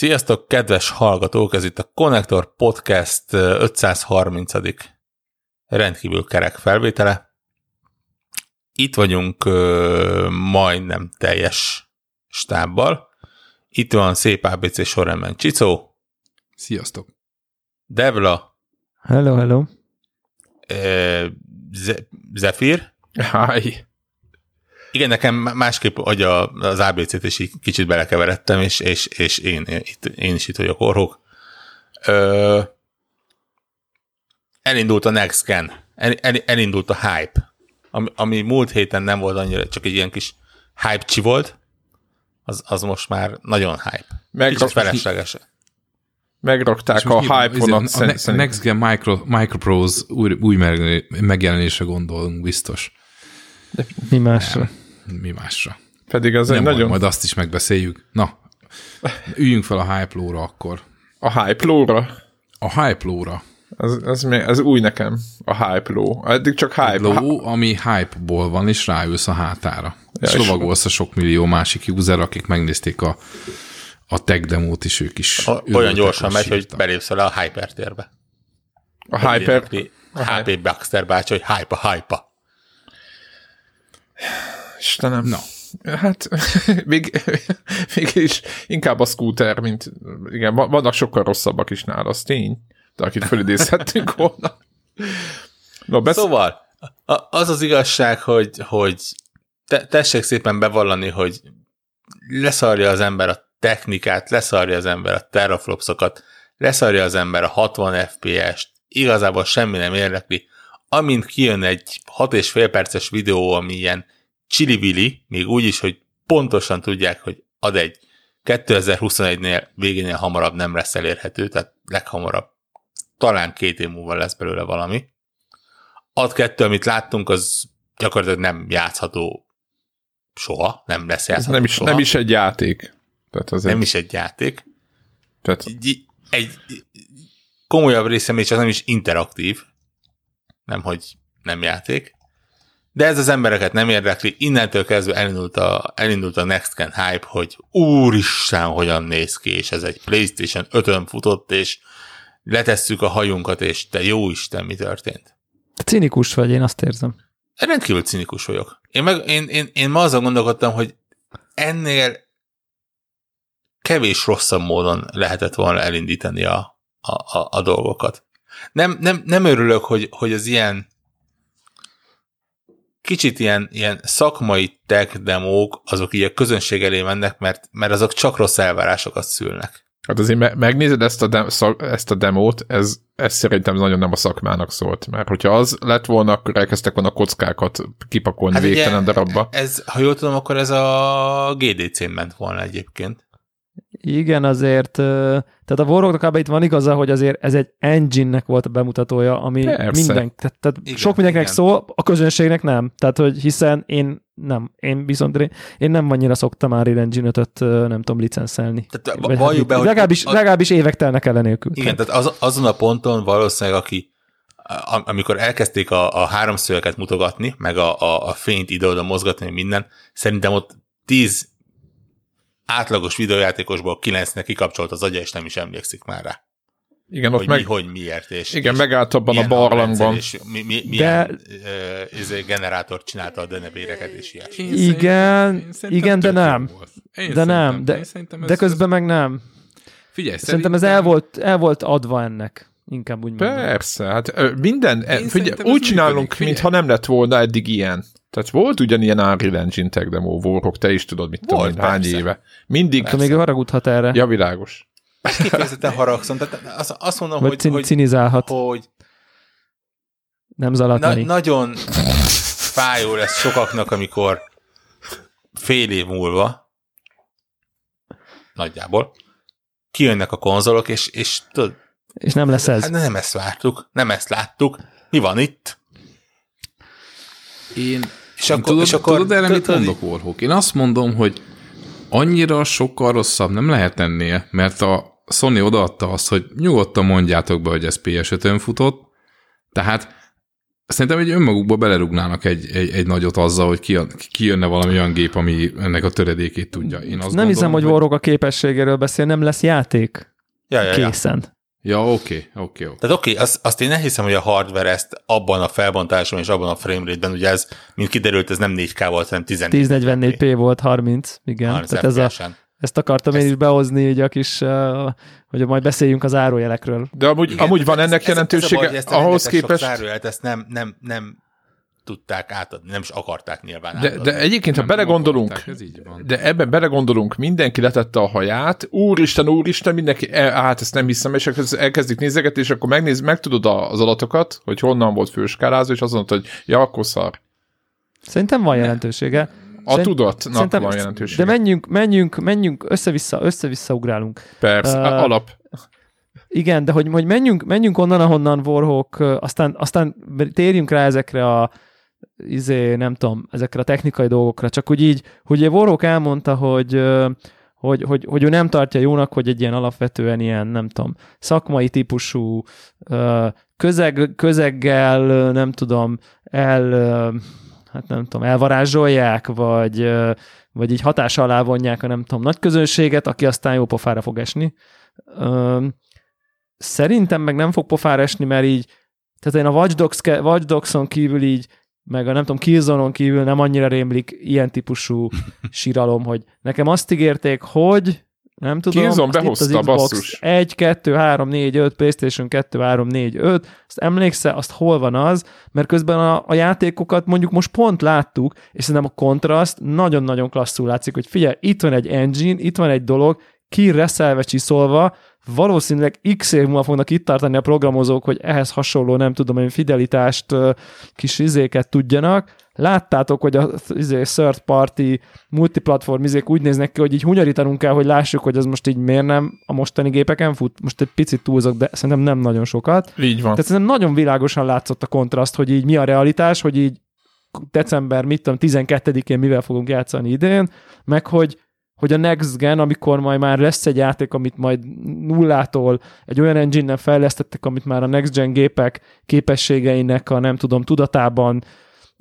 Sziasztok, kedves hallgatók! Ez itt a Connector Podcast 530. rendkívül kerek felvétele. Itt vagyunk ö, majdnem teljes stábbal. Itt van szép ABC sorrendben Csicó, Sziasztok! Devla, Hello, hello. ö, Ze- Zephyr. Háj! Igen, nekem másképp hogy a, az ABC-t is így kicsit belekeveredtem, és, és, és én, itt, én is itt vagyok orhok. Ö, elindult a Next Gen, el, el, elindult a hype, ami, ami múlt héten nem volt annyira, csak egy ilyen kis hype volt, az, az most már nagyon hype. Meg- Kicsit felesleges. Megrakták a hype vonat a, ne- a Next Gen Micro, Microprose új, új meg- megjelenésre gondolunk biztos. Mi másra? Mi másra? Pedig az egy Nem baj, nagyon... majd azt is megbeszéljük. Na, üljünk fel a hype lóra akkor. A hype lóra. A hype lóra. Az, az, mi- az új nekem. A hype ló. Eddig csak hype. Ló, ami hype-ból van, és ráülsz a hátára. Ja, és és- lovagolsz a sok millió másik user, akik megnézték a, a tech demót is, ők is O- Olyan gyorsan megy, hogy belépsz a hypertérbe. A hyper... HP Baxter bácsi, hogy hype a hype Istenem. Na, Hát, még, mégis inkább a scooter, mint... Igen, va- vannak sokkal rosszabbak is nála, az tény. De akit fölidézhettünk volna. No, besz... Szóval, az az igazság, hogy, hogy te, tessék szépen bevallani, hogy leszarja az ember a technikát, leszarja az ember a teraflopsokat, leszarja az ember a 60 FPS-t, igazából semmi nem érdekli. Amint kijön egy 6 és fél perces videó, ami ilyen csili még úgy is, hogy pontosan tudják, hogy ad egy 2021-nél végénél hamarabb nem lesz elérhető, tehát leghamarabb talán két év múlva lesz belőle valami. Ad kettő, amit láttunk, az gyakorlatilag nem játszható soha, nem lesz Ez játszható nem is, soha. nem is egy játék. Tehát az nem egy, is egy játék. Tehát Egy, egy komolyabb része még csak nem is interaktív, nem hogy nem játék. De ez az embereket nem érdekli, innentől kezdve elindult a, elindult a Next Gen hype, hogy úristen, hogyan néz ki, és ez egy PlayStation 5-ön futott, és letesszük a hajunkat, és te jó Isten, mi történt? Cinikus vagy, én azt érzem. Rendkívül cinikus vagyok. Én, meg, én, én, én ma azon gondolkodtam, hogy ennél kevés rosszabb módon lehetett volna elindítani a, a, a, a dolgokat. Nem, nem, nem örülök, hogy, hogy az ilyen kicsit ilyen, ilyen szakmai tech demók, azok így a közönség elé mennek, mert, mert azok csak rossz elvárásokat szülnek. Hát azért me- megnézed ezt a, de- szak- ezt a demót, ez, ez szerintem nagyon nem a szakmának szólt, mert hogyha az lett volna, akkor elkezdtek volna kockákat kipakolni hát végtelen darabba. ez, ha jól tudom, akkor ez a GDC-n ment volna egyébként. Igen, azért, tehát a Warhawknak itt van igaza, hogy azért ez egy engine-nek volt a bemutatója, ami Persze. minden, tehát, tehát Igen, sok mindenkinek igen. szól, a közönségnek nem. Tehát, hogy hiszen én nem, én viszont én nem annyira szoktam már Engine 5 nem tudom licenszelni. Tehát Vagy valljuk be, hogy legalábbis, a- legalábbis évek telnek el nélkül. Igen, tehát az, azon a ponton valószínűleg, aki amikor elkezdték a, a háromszögeket mutogatni, meg a, a, a fényt ide-oda mozgatni, minden, szerintem ott tíz átlagos videójátékosból kilencnek kikapcsolt az agya, és nem is emlékszik már rá. Igen, ott Hogy meg, mi, hogy miért, és igen, és megállt abban a barlangban. És mi, mi, milyen uh, izé, generátort csinálta a denebéreket, és ilyesmi. Igen, szerintem- szerintem igen, de nem. De nem, szerintem- de- szerintem De ez- közben meg nem. Figyelj, Szerintem ez el volt, el volt adva ennek. Inkább úgy mondom. Persze, hát minden, ez úgy csinálunk, működik, figyelj. mintha nem lett volna eddig ilyen. Tehát volt ugyanilyen Unreal Engine tech demo, Warhawk, te is tudod, mit tudom, Volt, én, hány éve. Mindig, Akkor még haragudhat erre. ja, világos. Kifejezetten haragszom, tehát azt, azt mondom, vagy hogy, cin- hogy, cinizálhat. hogy Nem Na, zalatni. nagyon fájó lesz sokaknak, amikor fél év múlva, nagyjából, kijönnek a konzolok, és, és tudod, És nem lesz ez. hát nem ezt vártuk, nem ezt láttuk, mi van itt? Én, És én akkor, tudod, és akkor tudod erre mit mondok, Warhawk? Én azt mondom, hogy annyira sokkal rosszabb nem lehet ennél, mert a Sony odaadta azt, hogy nyugodtan mondjátok be, hogy ez PS5-ön futott, tehát Szerintem egy önmagukba belerugnának egy, egy, egy nagyot azzal, hogy ki, kijönne valami olyan gép, ami ennek a töredékét tudja. Én azt nem gondolom, hiszem, hogy Warhawk a képességéről beszél, nem lesz játék Ja, ja, ja. készen. Ja, oké, oké, oké. Tehát oké, okay, azt, azt én nem hiszem, hogy a hardware ezt abban a felbontáson és abban a framerate-ben, ugye ez, mint kiderült, ez nem 4K volt, hanem 14 1044p volt 30, igen. 30 Tehát ez a, ezt akartam én is behozni, így a kis, uh, hogy majd beszéljünk az árójelekről. De amúgy, Igen, amúgy van ez- ennek ez- ez a jelentősége baj, hogy ezt ahhoz képest... zárójelet, ezt nem, nem, nem tudták átadni, nem is akarták nyilván De, átadni. de egyébként, ha Nem, nem belegondolunk, akarták, ez így van. de ebben belegondolunk, mindenki letette a haját, úristen, úristen, mindenki, hát ezt nem hiszem, és akkor elkezdik nézegetni, és akkor megnéz, megtudod a- az adatokat, hogy honnan volt főskálázó, és azt mondod, hogy ja, akkor szar. Szerintem van jelentősége. A Szerint- tudatnak Szerintem- van jelentősége. De menjünk, menjünk, menjünk, össze-vissza, össze-vissza ugrálunk. Persze, Ö, alap. Igen, de hogy, hogy menjünk, menjünk onnan, ahonnan Warhawk, aztán, aztán térjünk rá ezekre a izé, nem tudom, ezekre a technikai dolgokra, csak úgy így, hogy Warhawk elmondta, hogy, hogy, hogy, hogy ő nem tartja jónak, hogy egy ilyen alapvetően ilyen, nem tudom, szakmai típusú közeg, közeggel, nem tudom, el, hát nem tudom, elvarázsolják, vagy, vagy így hatás alá vonják a nem tudom, nagy közönséget, aki aztán jó pofára fog esni. Szerintem meg nem fog pofára esni, mert így, tehát én a Watch, Dogs, Watch Dogs-on kívül így, meg a nem tudom, Killzone-on kívül nem annyira rémlik ilyen típusú síralom, hogy nekem azt ígérték, hogy nem tudom, Killzone azt itt behozta, az Xbox basszus. 1, 2, 3, 4, 5, PlayStation 2, 3, 4, 5, azt emlékszel, azt hol van az, mert közben a, a játékokat mondjuk most pont láttuk, és szerintem a kontraszt nagyon-nagyon klasszul látszik, hogy figyelj, itt van egy engine, itt van egy dolog, ki reszelve csiszolva, valószínűleg x év múlva fognak itt tartani a programozók, hogy ehhez hasonló, nem tudom én, fidelitást, kis izéket tudjanak. Láttátok, hogy a izé, third party multiplatform izék úgy néznek ki, hogy így hunyarítanunk kell, hogy lássuk, hogy az most így miért nem a mostani gépeken fut. Most egy picit túlzok, de szerintem nem nagyon sokat. Így van. Tehát szerintem nagyon világosan látszott a kontraszt, hogy így mi a realitás, hogy így december, mit tudom, 12-én mivel fogunk játszani idén, meg hogy hogy a Next Gen, amikor majd már lesz egy játék, amit majd nullától egy olyan engine fejlesztettek, amit már a Next Gen gépek képességeinek a nem tudom tudatában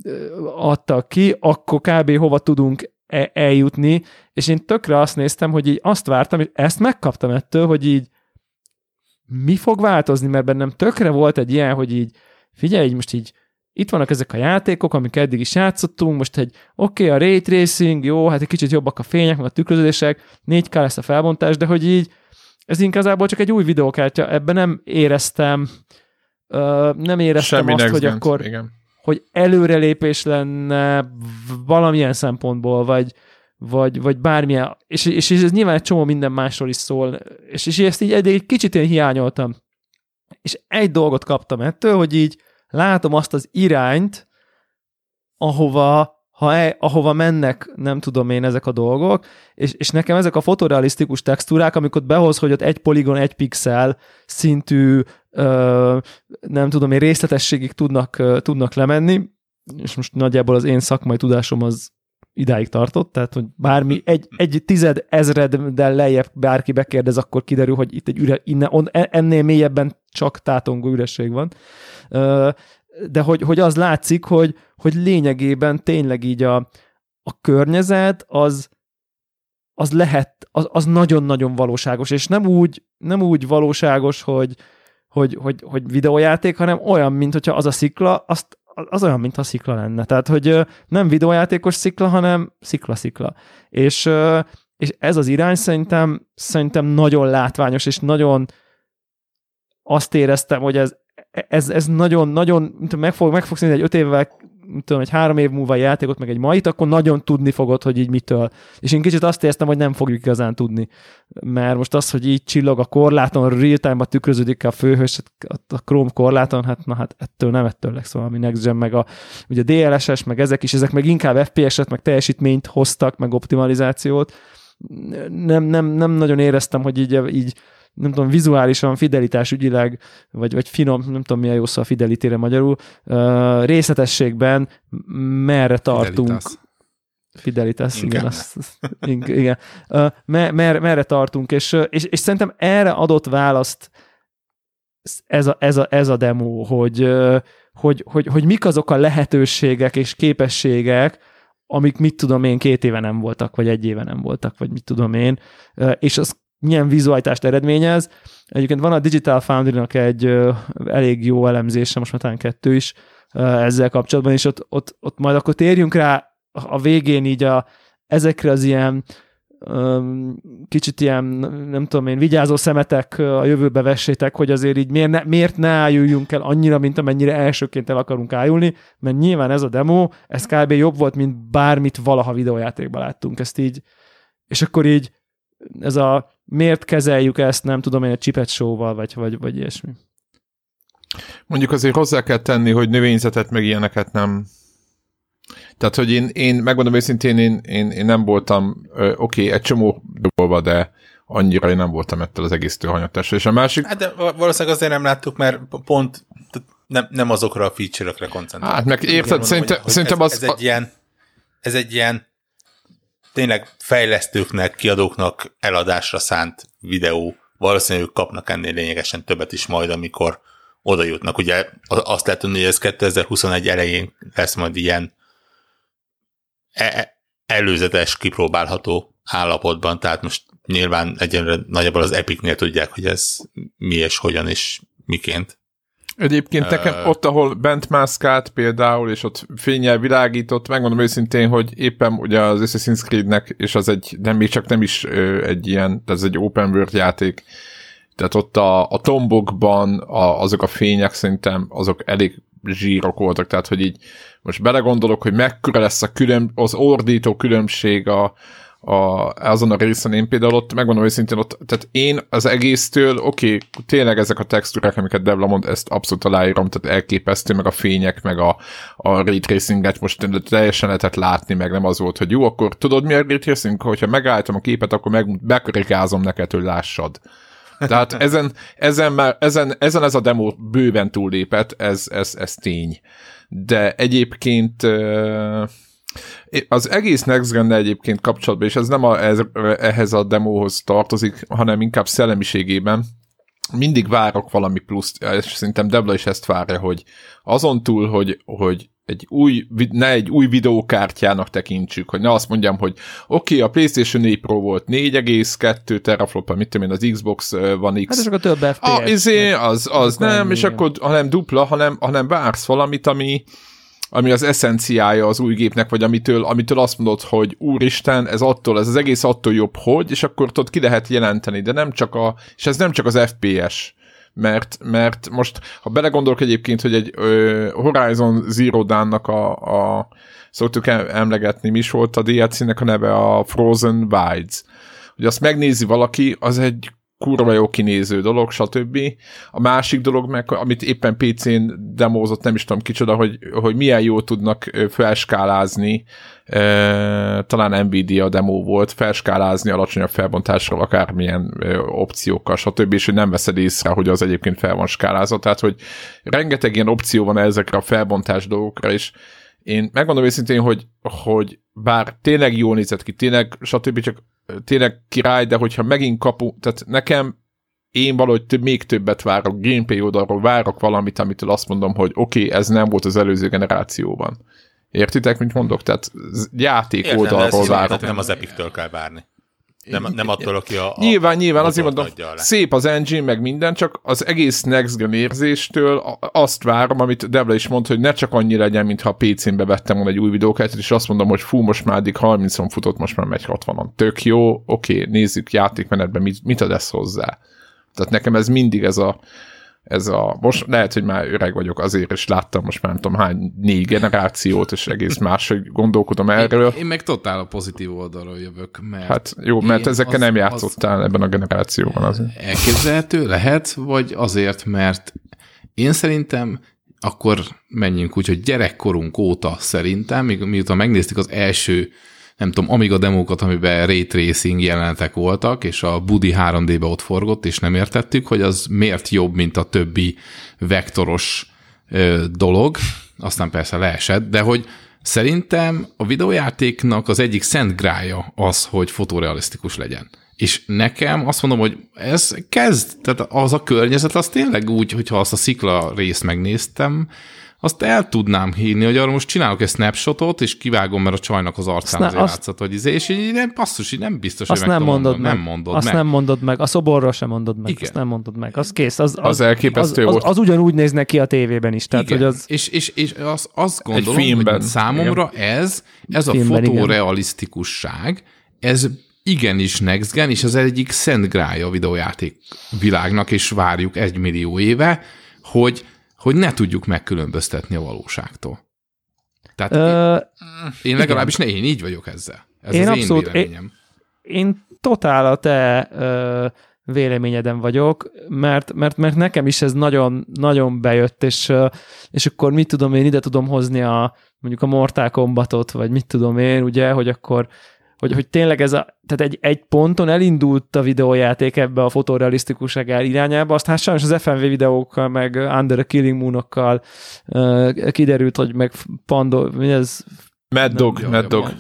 ö, adtak ki, akkor kb. hova tudunk e- eljutni, és én tökre azt néztem, hogy így azt vártam, és ezt megkaptam ettől, hogy így mi fog változni, mert bennem tökre volt egy ilyen, hogy így figyelj, így most így itt vannak ezek a játékok, amik eddig is játszottunk, most egy oké, okay, a ray tracing, jó, hát egy kicsit jobbak a fények, meg a tükröződések, 4K lesz a felbontás, de hogy így ez igazából csak egy új videókártya, ebben nem éreztem ö, nem éreztem Semmi azt, hogy akkor Igen. hogy előrelépés lenne valamilyen szempontból, vagy, vagy, vagy bármilyen, és, és, és ez nyilván egy csomó minden másról is szól, és, és ezt így egy, egy kicsit én hiányoltam. És egy dolgot kaptam ettől, hogy így látom azt az irányt, ahova, ha e, ahova mennek, nem tudom én, ezek a dolgok, és, és nekem ezek a fotorealisztikus textúrák, amikor behoz, hogy ott egy poligon, egy pixel szintű, ö, nem tudom én, részletességig tudnak, ö, tudnak lemenni, és most nagyjából az én szakmai tudásom az idáig tartott, tehát hogy bármi, egy, egy tized ezreddel lejjebb bárki bekérdez, akkor kiderül, hogy itt egy üre, innen, on, ennél mélyebben csak tátongó üresség van. De hogy, hogy az látszik, hogy, hogy lényegében tényleg így a, a környezet az, az lehet, az, az nagyon-nagyon valóságos, és nem úgy, nem úgy valóságos, hogy, hogy, hogy, hogy videójáték, hanem olyan, mint hogyha az a szikla, azt, az olyan, mintha szikla lenne. Tehát, hogy nem videójátékos szikla, hanem szikla-szikla. És, és ez az irány szerintem, szerintem nagyon látványos, és nagyon azt éreztem, hogy ez, ez, ez nagyon, nagyon, meg, fog, meg fogsz nézni egy öt évvel, mit tudom, egy három év múlva játékot, meg egy mait, akkor nagyon tudni fogod, hogy így mitől. És én kicsit azt éreztem, hogy nem fogjuk igazán tudni. Mert most az, hogy így csillog a korláton, real time tükröződik a főhős, a Chrome korláton, hát na hát ettől nem ettől lesz valami Next Gen, meg a ugye DLSS, meg ezek is, ezek meg inkább FPS-et, meg teljesítményt hoztak, meg optimalizációt. Nem, nem, nem nagyon éreztem, hogy így, így nem tudom, vizuálisan, fidelitás ügyileg, vagy, vagy finom, nem tudom milyen jó szó a fidelitére magyarul, uh, részletességben merre tartunk. Fidelitas. Fidelitas, igen. Igen. Azt, igen. Uh, mer, mer, merre tartunk, és, és, és szerintem erre adott választ ez a, ez a, ez a demo, hogy, hogy, hogy, hogy mik azok a lehetőségek és képességek, amik mit tudom én két éve nem voltak, vagy egy éve nem voltak, vagy mit tudom én, és az milyen vizualitást eredményez. Egyébként van a Digital Foundry-nak egy elég jó elemzése, most már talán kettő is ezzel kapcsolatban, és ott, ott, ott majd akkor térjünk rá a végén így a, ezekre az ilyen kicsit ilyen, nem tudom én, vigyázó szemetek a jövőbe vessétek, hogy azért így miért ne, miért ne álljunk el annyira, mint amennyire elsőként el akarunk ájulni, mert nyilván ez a demo, ez kb. jobb volt, mint bármit valaha videójátékban láttunk, ezt így, és akkor így ez a miért kezeljük ezt, nem tudom én, egy chipet show-val, vagy, vagy, vagy ilyesmi. Mondjuk azért hozzá kell tenni, hogy növényzetet meg ilyeneket nem... Tehát, hogy én, én megmondom őszintén, én, én, én nem voltam, oké, okay, egy csomó dolgba, de annyira én nem voltam ettől az egésztől hanyattásra. És a másik... Hát de valószínűleg azért nem láttuk, mert pont nem, nem azokra a feature-ökre koncentrálunk. Hát meg érted, mondom, szerintem, hogy- hogy szerintem ez, az... ez egy ilyen, ez egy ilyen tényleg fejlesztőknek, kiadóknak eladásra szánt videó. Valószínűleg ők kapnak ennél lényegesen többet is majd, amikor oda jutnak. Ugye azt lehet tudni, hogy ez 2021 elején lesz majd ilyen e- előzetes, kipróbálható állapotban, tehát most nyilván egyenlőre nagyjából az Epicnél tudják, hogy ez mi és hogyan és miként. Egyébként nekem ott, ahol bent mászkált például, és ott fényel világított, megmondom őszintén, hogy éppen ugye az Assassin's Creed-nek, és az egy, nem még csak nem is ö, egy ilyen, ez egy open world játék, tehát ott a, a tombokban a, azok a fények szerintem azok elég zsírok voltak, tehát hogy így most belegondolok, hogy mekkora lesz a külön, az ordító különbség a, a, azon a részen én például ott, megmondom őszintén, ott, tehát én az egésztől, oké, okay, tényleg ezek a textúrák, amiket Devla mond, ezt abszolút aláírom, tehát elképesztő, meg a fények, meg a, a ray tracinget most teljesen lehetett látni, meg nem az volt, hogy jó, akkor tudod mi a ray tracing? Hogyha megállítom a képet, akkor meg, bekarikázom neked, hogy lássad. Tehát ezen, ezen, már, ezen, ezen ez a demo bőven túllépett, ez, ez, ez tény. De egyébként uh, az egész Next gen egyébként kapcsolatban, és ez nem a, ez, ehhez a demóhoz tartozik, hanem inkább szellemiségében, mindig várok valami pluszt, és szerintem Debla is ezt várja, hogy azon túl, hogy, hogy egy új, ne egy új videókártyának tekintsük, hogy ne azt mondjam, hogy oké, okay, a PlayStation 4 Pro volt 4,2 teraflop, mit tudom én, az Xbox One X. Hát és akkor több FPS. A, izé, az, az nem, és akkor, hanem dupla, hanem, hanem vársz valamit, ami, ami az eszenciája az új gépnek, vagy amitől, amitől azt mondod, hogy úristen, ez attól, ez az egész attól jobb, hogy, és akkor tudod, ki lehet jelenteni, de nem csak a, és ez nem csak az FPS, mert, mert most, ha belegondolok egyébként, hogy egy ö, Horizon Zero Dawn-nak a, a szoktuk em- emlegetni, mi is volt a DLC-nek a neve, a Frozen Wilds, hogy azt megnézi valaki, az egy kurva jó kinéző dolog, stb. A másik dolog meg, amit éppen PC-n demózott, nem is tudom kicsoda, hogy, hogy milyen jó tudnak felskálázni, e, talán Nvidia demo volt, felskálázni alacsonyabb felbontásra, akármilyen ö, opciókkal, stb. és hogy nem veszed észre, hogy az egyébként fel van skálázva, tehát hogy rengeteg ilyen opció van ezekre a felbontás dolgokra, és én megmondom őszintén, hogy, hogy bár tényleg jól nézett ki, tényleg, stb. csak tényleg király, de hogyha megint kapu, tehát nekem én valahogy még többet várok, gameplay oldalról várok valamit, amitől azt mondom, hogy oké, okay, ez nem volt az előző generációban. Értitek, mit mondok? Tehát játék Értem, oldalról várok. nem az Epic-től kell várni. Nem, nem attól, aki a, a Nyilván, nyilván, azért mondom, szép az engine, meg minden, csak az egész Next Gen érzéstől azt várom, amit Devla is mondta, hogy ne csak annyi legyen, mintha a PC-n bevettem volna egy új videókártyát, és azt mondom, hogy fú, most már eddig 30-on futott, most már megy 60-on. Tök jó, oké, nézzük játékmenetben, mit, mit ad ez hozzá. Tehát nekem ez mindig ez a, ez a, most lehet, hogy már öreg vagyok azért, és láttam most már nem tudom hány, négy generációt, és egész máshogy gondolkodom erről. Én, én meg totál a pozitív oldalról jövök, mert Hát jó, mert ezekkel az- nem az- játszottál ebben a generációban azért. elképzelhető lehet, vagy azért, mert én szerintem akkor menjünk úgy, hogy gyerekkorunk óta szerintem, miután megnéztük az első, nem tudom, Amiga demókat, amiben ray tracing jelenetek voltak, és a Budi 3D-be ott forgott, és nem értettük, hogy az miért jobb, mint a többi vektoros ö, dolog, aztán persze leesett, de hogy szerintem a videójátéknak az egyik szent grája az, hogy fotorealisztikus legyen. És nekem azt mondom, hogy ez kezd, tehát az a környezet, az tényleg úgy, hogyha azt a szikla részt megnéztem, azt el tudnám hívni, hogy arra most csinálok egy snapshotot, és kivágom, mert a csajnak az arcán Azt azért azt- látszott, hogy izé, és így nem, basszus, így nem biztos, Azt hogy nem mondod meg. Nem mondod azt meg. nem mondod meg. A szoborról sem mondod meg. Igen. Azt nem mondod meg. Az kész. Az, az, Az elképesztő az, volt. az, az ugyanúgy néz neki a tévében is. Tehát, Igen. hogy az, És, és, és az, azt gondolom, filmben. hogy számomra ez, ez a Filmben, igen. fotorealisztikusság, ez igenis next gen, és ez egyik szent grája a videójáték világnak, és várjuk egy millió éve, hogy, hogy ne tudjuk megkülönböztetni a valóságtól. Tehát ö, én legalábbis ne, én így vagyok ezzel. Ez Én az abszolút- én véleményem. én totál a te ö, véleményeden vagyok, mert, mert, mert nekem is ez nagyon, nagyon bejött, és, és akkor mit tudom én, ide tudom hozni a mondjuk a Mortal Kombatot, vagy mit tudom én, ugye, hogy akkor hogy, hogy tényleg ez a, tehát egy, egy ponton elindult a videójáték ebbe a fotorealisztikusság irányába, aztán sajnos az FMV videókkal, meg Under the Killing Moonokkal uh, kiderült, hogy meg Pandor, mi ez, Mad Dog, Mad Dog.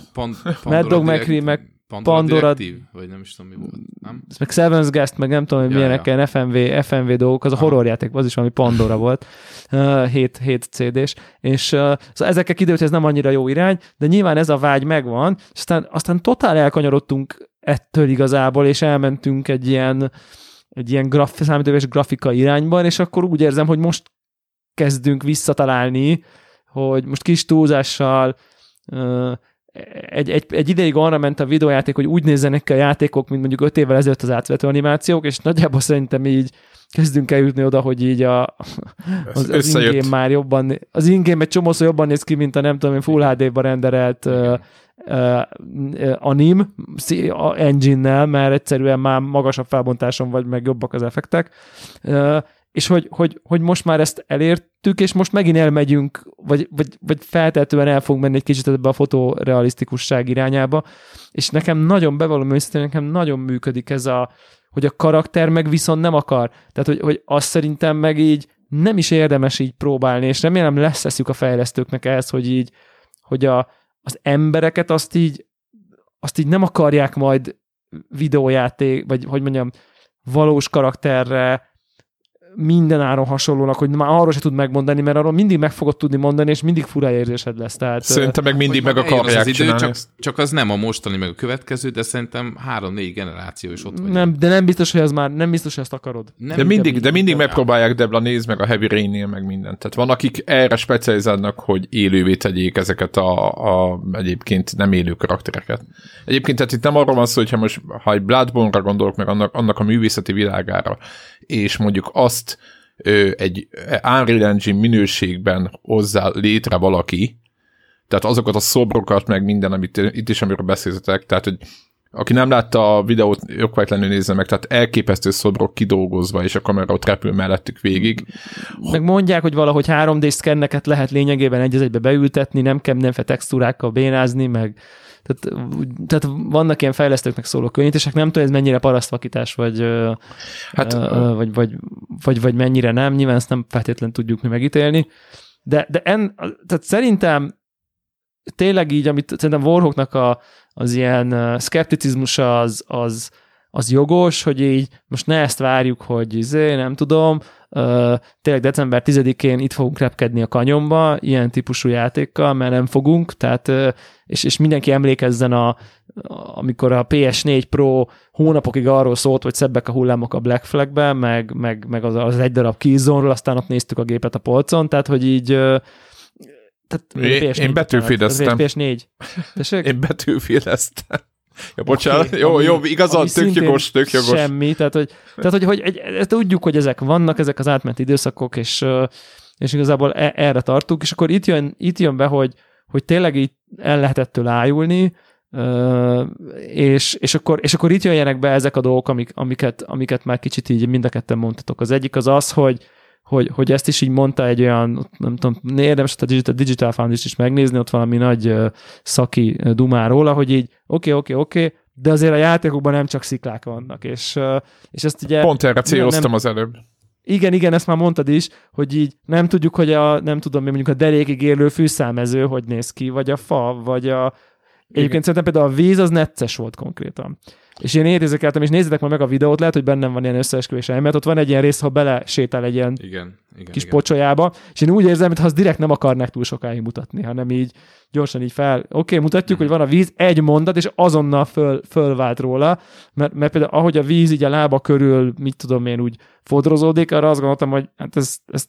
Mad Dog, meg- meg Pandora, Pandora- Directive, vagy nem is tudom mi volt. Nem? ez meg Seven's Guest, meg nem tudom, hogy Ja, milyenek ja. FMV, FMV dolgok, az a horrorjáték, az is valami Pandora volt, uh, 7, 7 CD-s, és uh, szóval ezekkel kiderült, hogy ez nem annyira jó irány, de nyilván ez a vágy megvan, és aztán, aztán totál elkanyarodtunk ettől igazából, és elmentünk egy ilyen, egy ilyen graf, számítógépes grafika irányban, és akkor úgy érzem, hogy most kezdünk visszatalálni, hogy most kis túlzással uh, egy, egy, egy ideig arra ment a videójáték, hogy úgy nézzenek ki a játékok, mint mondjuk 5 évvel ezelőtt az átvető animációk, és nagyjából szerintem így kezdünk eljutni oda, hogy így a, az, az ingame már jobban, az ingame egy csomószor jobban néz ki, mint a nem tudom én Full HD-ba renderelt uh, uh, anim engine-nel, mert egyszerűen már magasabb felbontáson vagy, meg jobbak az effektek. Uh, és hogy, hogy, hogy most már ezt elértük, és most megint elmegyünk, vagy, vagy, vagy feltehetően el fogunk menni egy kicsit ebbe a fotorealisztikusság irányába, és nekem nagyon bevallom őszintén, nekem nagyon működik ez a, hogy a karakter meg viszont nem akar. Tehát, hogy, hogy azt szerintem meg így nem is érdemes így próbálni, és remélem lesz eszük a fejlesztőknek ehhez, hogy így, hogy a, az embereket azt így, azt így nem akarják majd videójáték, vagy hogy mondjam, valós karakterre minden áron hasonlónak, hogy már arról se tud megmondani, mert arról mindig meg fogod tudni mondani, és mindig fura érzésed lesz. Tehát, Szerintem meg mindig meg akarják az idő, csinálni. csak, csak az nem a mostani, meg a következő, de szerintem három-négy generáció is ott vagy. nem, de nem biztos, hogy ez már nem biztos, hogy ezt akarod. nem De mindig, így de mindig megpróbálják Debla néz meg a Heavy Rain-nél, meg mindent. Tehát van, akik erre specializálnak, hogy élővé tegyék ezeket a, a egyébként nem élő karaktereket. Egyébként tehát itt nem arról van szó, hogyha most, ha egy Bloodborne-ra gondolok, meg annak, annak a művészeti világára, és mondjuk azt ö, egy Unreal Engine minőségben hozzá létre valaki, tehát azokat a szobrokat, meg minden, amit itt is, amiről beszéltetek, tehát, hogy aki nem látta a videót, okvetlenül nézze meg, tehát elképesztő szobrok kidolgozva, és a kamera ott repül mellettük végig. Meg mondják, hogy valahogy 3D szkenneket lehet lényegében egy egybe beültetni, nem kell mindenféle textúrákkal bénázni, meg tehát, tehát vannak ilyen fejlesztőknek szóló könnyítések, nem tudom, ez mennyire parasztvakítás, vagy, Hát, vagy, vagy, vagy, vagy mennyire nem, nyilván ezt nem feltétlenül tudjuk mi megítélni, de, de en, tehát szerintem tényleg így, amit szerintem Warhawknak a, az ilyen szkepticizmusa az, az, az jogos, hogy így most ne ezt várjuk, hogy izé, nem tudom, tényleg december 10-én itt fogunk repkedni a kanyomba, ilyen típusú játékkal, mert nem fogunk, tehát és, és mindenki emlékezzen a, amikor a PS4 Pro hónapokig arról szólt, hogy szebbek a hullámok a Black Flagben, meg, meg, meg az, az egy darab Killzone-ról, aztán ott néztük a gépet a polcon, tehát hogy így tehát Én- én Battlefield-eztem. PS4. Tessék? Én betűféleztem. Ja, bocsánat, Oké, jó, ami- jó, igazad, tök jogos, tök jogos. Semmi, tehát hogy, tehát, hogy, hogy egy, ezt tudjuk, hogy ezek vannak, ezek az átmeneti időszakok, és, és igazából e, erre tartunk, és akkor itt jön, itt jön be, hogy, hogy tényleg így el lehet ettől ájulni, és, és, akkor, és akkor itt jöjjenek be ezek a dolgok, amik, amiket, amiket már kicsit így mind a ketten mondtatok. Az egyik az az, hogy, hogy, hogy ezt is így mondta egy olyan, nem tudom, érdemes a Digital, Digital Foundation is megnézni, ott valami nagy szaki róla, hogy így oké, oké, oké, de azért a játékokban nem csak sziklák vannak, és, és ezt ugye... Pont erre céloztam nem- az előbb. Igen, igen, ezt már mondtad is, hogy így nem tudjuk, hogy a, nem tudom, mi mondjuk a derékig érlő fűszámező hogy néz ki, vagy a fa, vagy a Egyébként szerintem például a víz az necces volt konkrétan. És én érzékeltem, és nézzétek meg meg a videót, lehet, hogy bennem van ilyen összeesküvés elmélet, ott van egy ilyen rész, ha bele sétál egy ilyen Igen, igen. kis igen. pocsolyába, és én úgy érzem, mintha azt direkt nem akarnák túl sokáig mutatni, hanem így gyorsan így fel, oké, okay, mutatjuk, hogy van a víz, egy mondat, és azonnal föl, fölvált róla, mert, mert például ahogy a víz így a lába körül, mit tudom én, úgy fodrozódik, arra azt gondoltam, hogy hát ez, ez,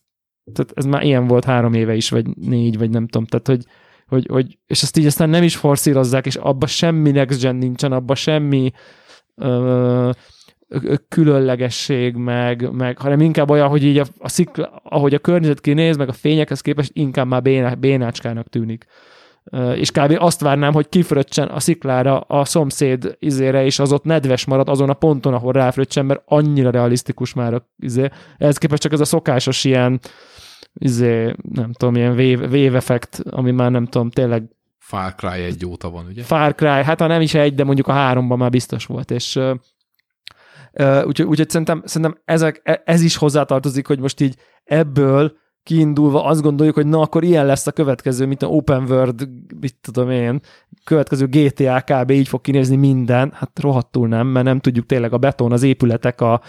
tehát ez már ilyen volt három éve is, vagy négy, vagy nem tudom, tehát hogy, hogy, hogy és ezt így aztán nem is forszírozzák, és abba semmi next gen nincsen, abba semmi ö, különlegesség, meg, meg, hanem inkább olyan, hogy így a, a szikla, ahogy a környezet kinéz, meg a fényekhez képest inkább már béná, bénácskának tűnik. És kb. azt várnám, hogy kifröccsen a sziklára a szomszéd izére, és az ott nedves marad azon a ponton, ahol ráfröccsen, mert annyira realisztikus már a izé. Ehhez képest csak ez a szokásos ilyen izé, nem tudom, ilyen wave, wave effect, ami már nem tudom, tényleg Far Cry egy óta van, ugye? Far Cry, hát ha nem is egy, de mondjuk a háromban már biztos volt, és uh, uh, úgyhogy, úgyhogy szerintem, szerintem ezek, e- ez is hozzátartozik, hogy most így ebből kiindulva azt gondoljuk, hogy na akkor ilyen lesz a következő, mint a Open World, mit tudom én, következő GTA kb. így fog kinézni minden, hát rohadtul nem, mert nem tudjuk tényleg a beton, az épületek, a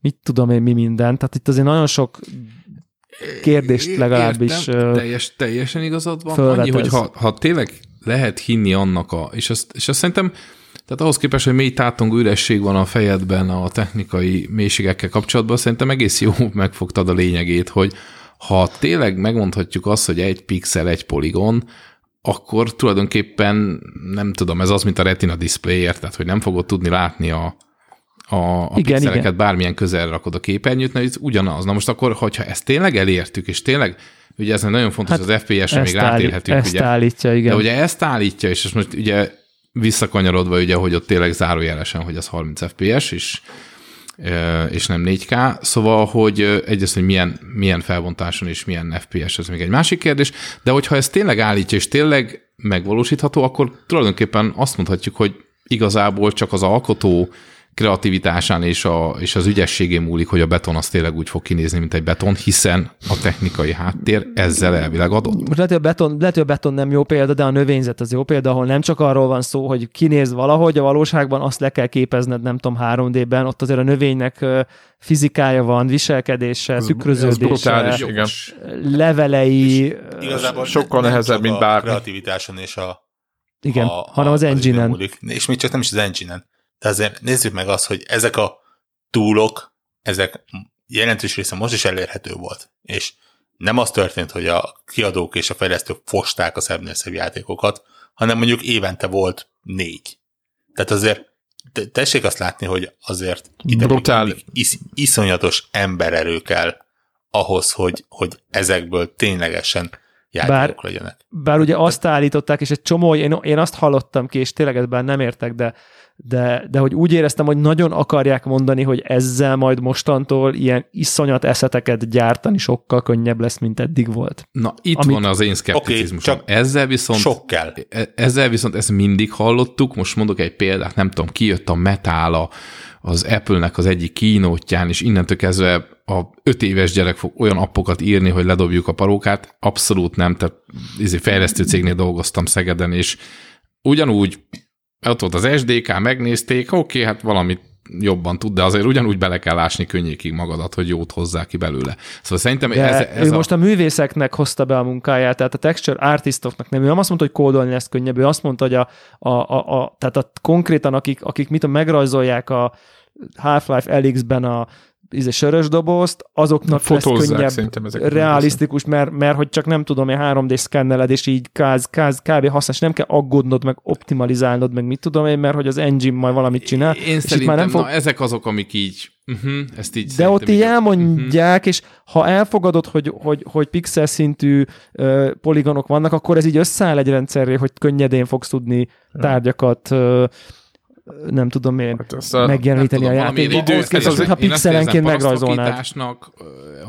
mit tudom én mi minden, tehát itt azért nagyon sok kérdést legalábbis Értem, teljes, teljesen igazad van. fölvet Annyi, hogy ha, ha tényleg lehet hinni annak a, és azt, és azt szerintem, tehát ahhoz képest, hogy mély tátongó üresség van a fejedben a technikai mélységekkel kapcsolatban, szerintem egész jó megfogtad a lényegét, hogy ha tényleg megmondhatjuk azt, hogy egy pixel, egy poligon, akkor tulajdonképpen nem tudom, ez az, mint a retina displayért, tehát hogy nem fogod tudni látni a, a, a Igen, pixeleket, igen. bármilyen közelre rakod a képernyőt, na ez ugyanaz. Na most akkor, hogyha ezt tényleg elértük, és tényleg, ugye ez nagyon fontos, Hát az FPS-re még rátérhetünk, ezt ugye, állítja, igen. de ugye ezt állítja, és ezt most ugye visszakanyarodva, ugye, hogy ott tényleg zárójelesen, hogy az 30 FPS, és, és nem 4K, szóval, hogy egyrészt, hogy milyen, milyen felbontáson és milyen FPS, ez még egy másik kérdés, de hogyha ez tényleg állítja, és tényleg megvalósítható, akkor tulajdonképpen azt mondhatjuk, hogy igazából csak az alkotó kreativitásán és, a, és az ügyességén múlik, hogy a beton az tényleg úgy fog kinézni, mint egy beton, hiszen a technikai háttér ezzel elvileg adott. Most lehet, hogy a beton, lehet, hogy a beton nem jó példa, de a növényzet az jó példa, ahol nem csak arról van szó, hogy kinéz valahogy, a valóságban azt le kell képezned, nem tudom, 3D-ben, ott azért a növénynek fizikája van, viselkedése, Ez- ez tükröződése, brutális. Igen. Levelei, Igazából sokkal nehezebb, mint a bármi. kreativitáson és a, igen, a, hanem az engine-en. múlik. És még csak nem is az engine-en. De azért nézzük meg azt, hogy ezek a túlok, ezek jelentős része most is elérhető volt. És nem az történt, hogy a kiadók és a fejlesztők fosták a szebb játékokat, hanem mondjuk évente volt négy. Tehát azért te- tessék azt látni, hogy azért ide Brutál. is, iszonyatos embererő kell ahhoz, hogy, hogy ezekből ténylegesen játékok Bár- legyenek. Bár ugye azt állították, és egy csomó, én, én azt hallottam ki, és tényleg ebben nem értek, de, de, de hogy úgy éreztem, hogy nagyon akarják mondani, hogy ezzel majd mostantól ilyen iszonyat eszeteket gyártani sokkal könnyebb lesz, mint eddig volt. Na, itt Amit- van az én szkepticizmusom. Okay, ezzel viszont Sok kell. E- Ezzel viszont ezt mindig hallottuk, most mondok egy példát, nem tudom, kijött a Metála az Apple-nek az egyik kínótján, és innentől kezdve a öt éves gyerek fog olyan appokat írni, hogy ledobjuk a parókát, abszolút nem, tehát izé, fejlesztő cégnél dolgoztam Szegeden, és ugyanúgy ott volt az SDK, megnézték, oké, hát valamit jobban tud, de azért ugyanúgy bele kell ásni könnyékig magadat, hogy jót hozzá ki belőle. Szóval szerintem De ez, ez ő a... most a művészeknek hozta be a munkáját, tehát a texture artistoknak nem. Ő nem azt mondta, hogy kódolni lesz könnyebb, ő azt mondta, hogy a, a, a, a tehát a, konkrétan akik, akik mit tudom, megrajzolják a Half-Life Elix-ben a izé, sörös dobozt, azoknak lesz Fotózzák könnyebb, szerintem ezeket. realisztikus, mert, mert hogy csak nem tudom, én 3D szkenneled, és így káz, káz, kb. használsz, nem kell aggódnod, meg optimalizálnod, meg mit tudom én, mert hogy az engine majd valamit csinál. Én és itt már nem fog, na ezek azok, amik így, uh-huh, ezt így de ott így az- elmondják, és ha elfogadod, hogy, hogy, hogy pixel szintű ö, poligonok vannak, akkor ez így összeáll egy rendszerré, hogy könnyedén fogsz tudni tárgyakat ö, nem tudom én, Hát ezt a, megjeleníteni a tudom, valami játékban. idő- Ahhoz képest, ez az- hogyha én azt pixelenként megrajzolnád.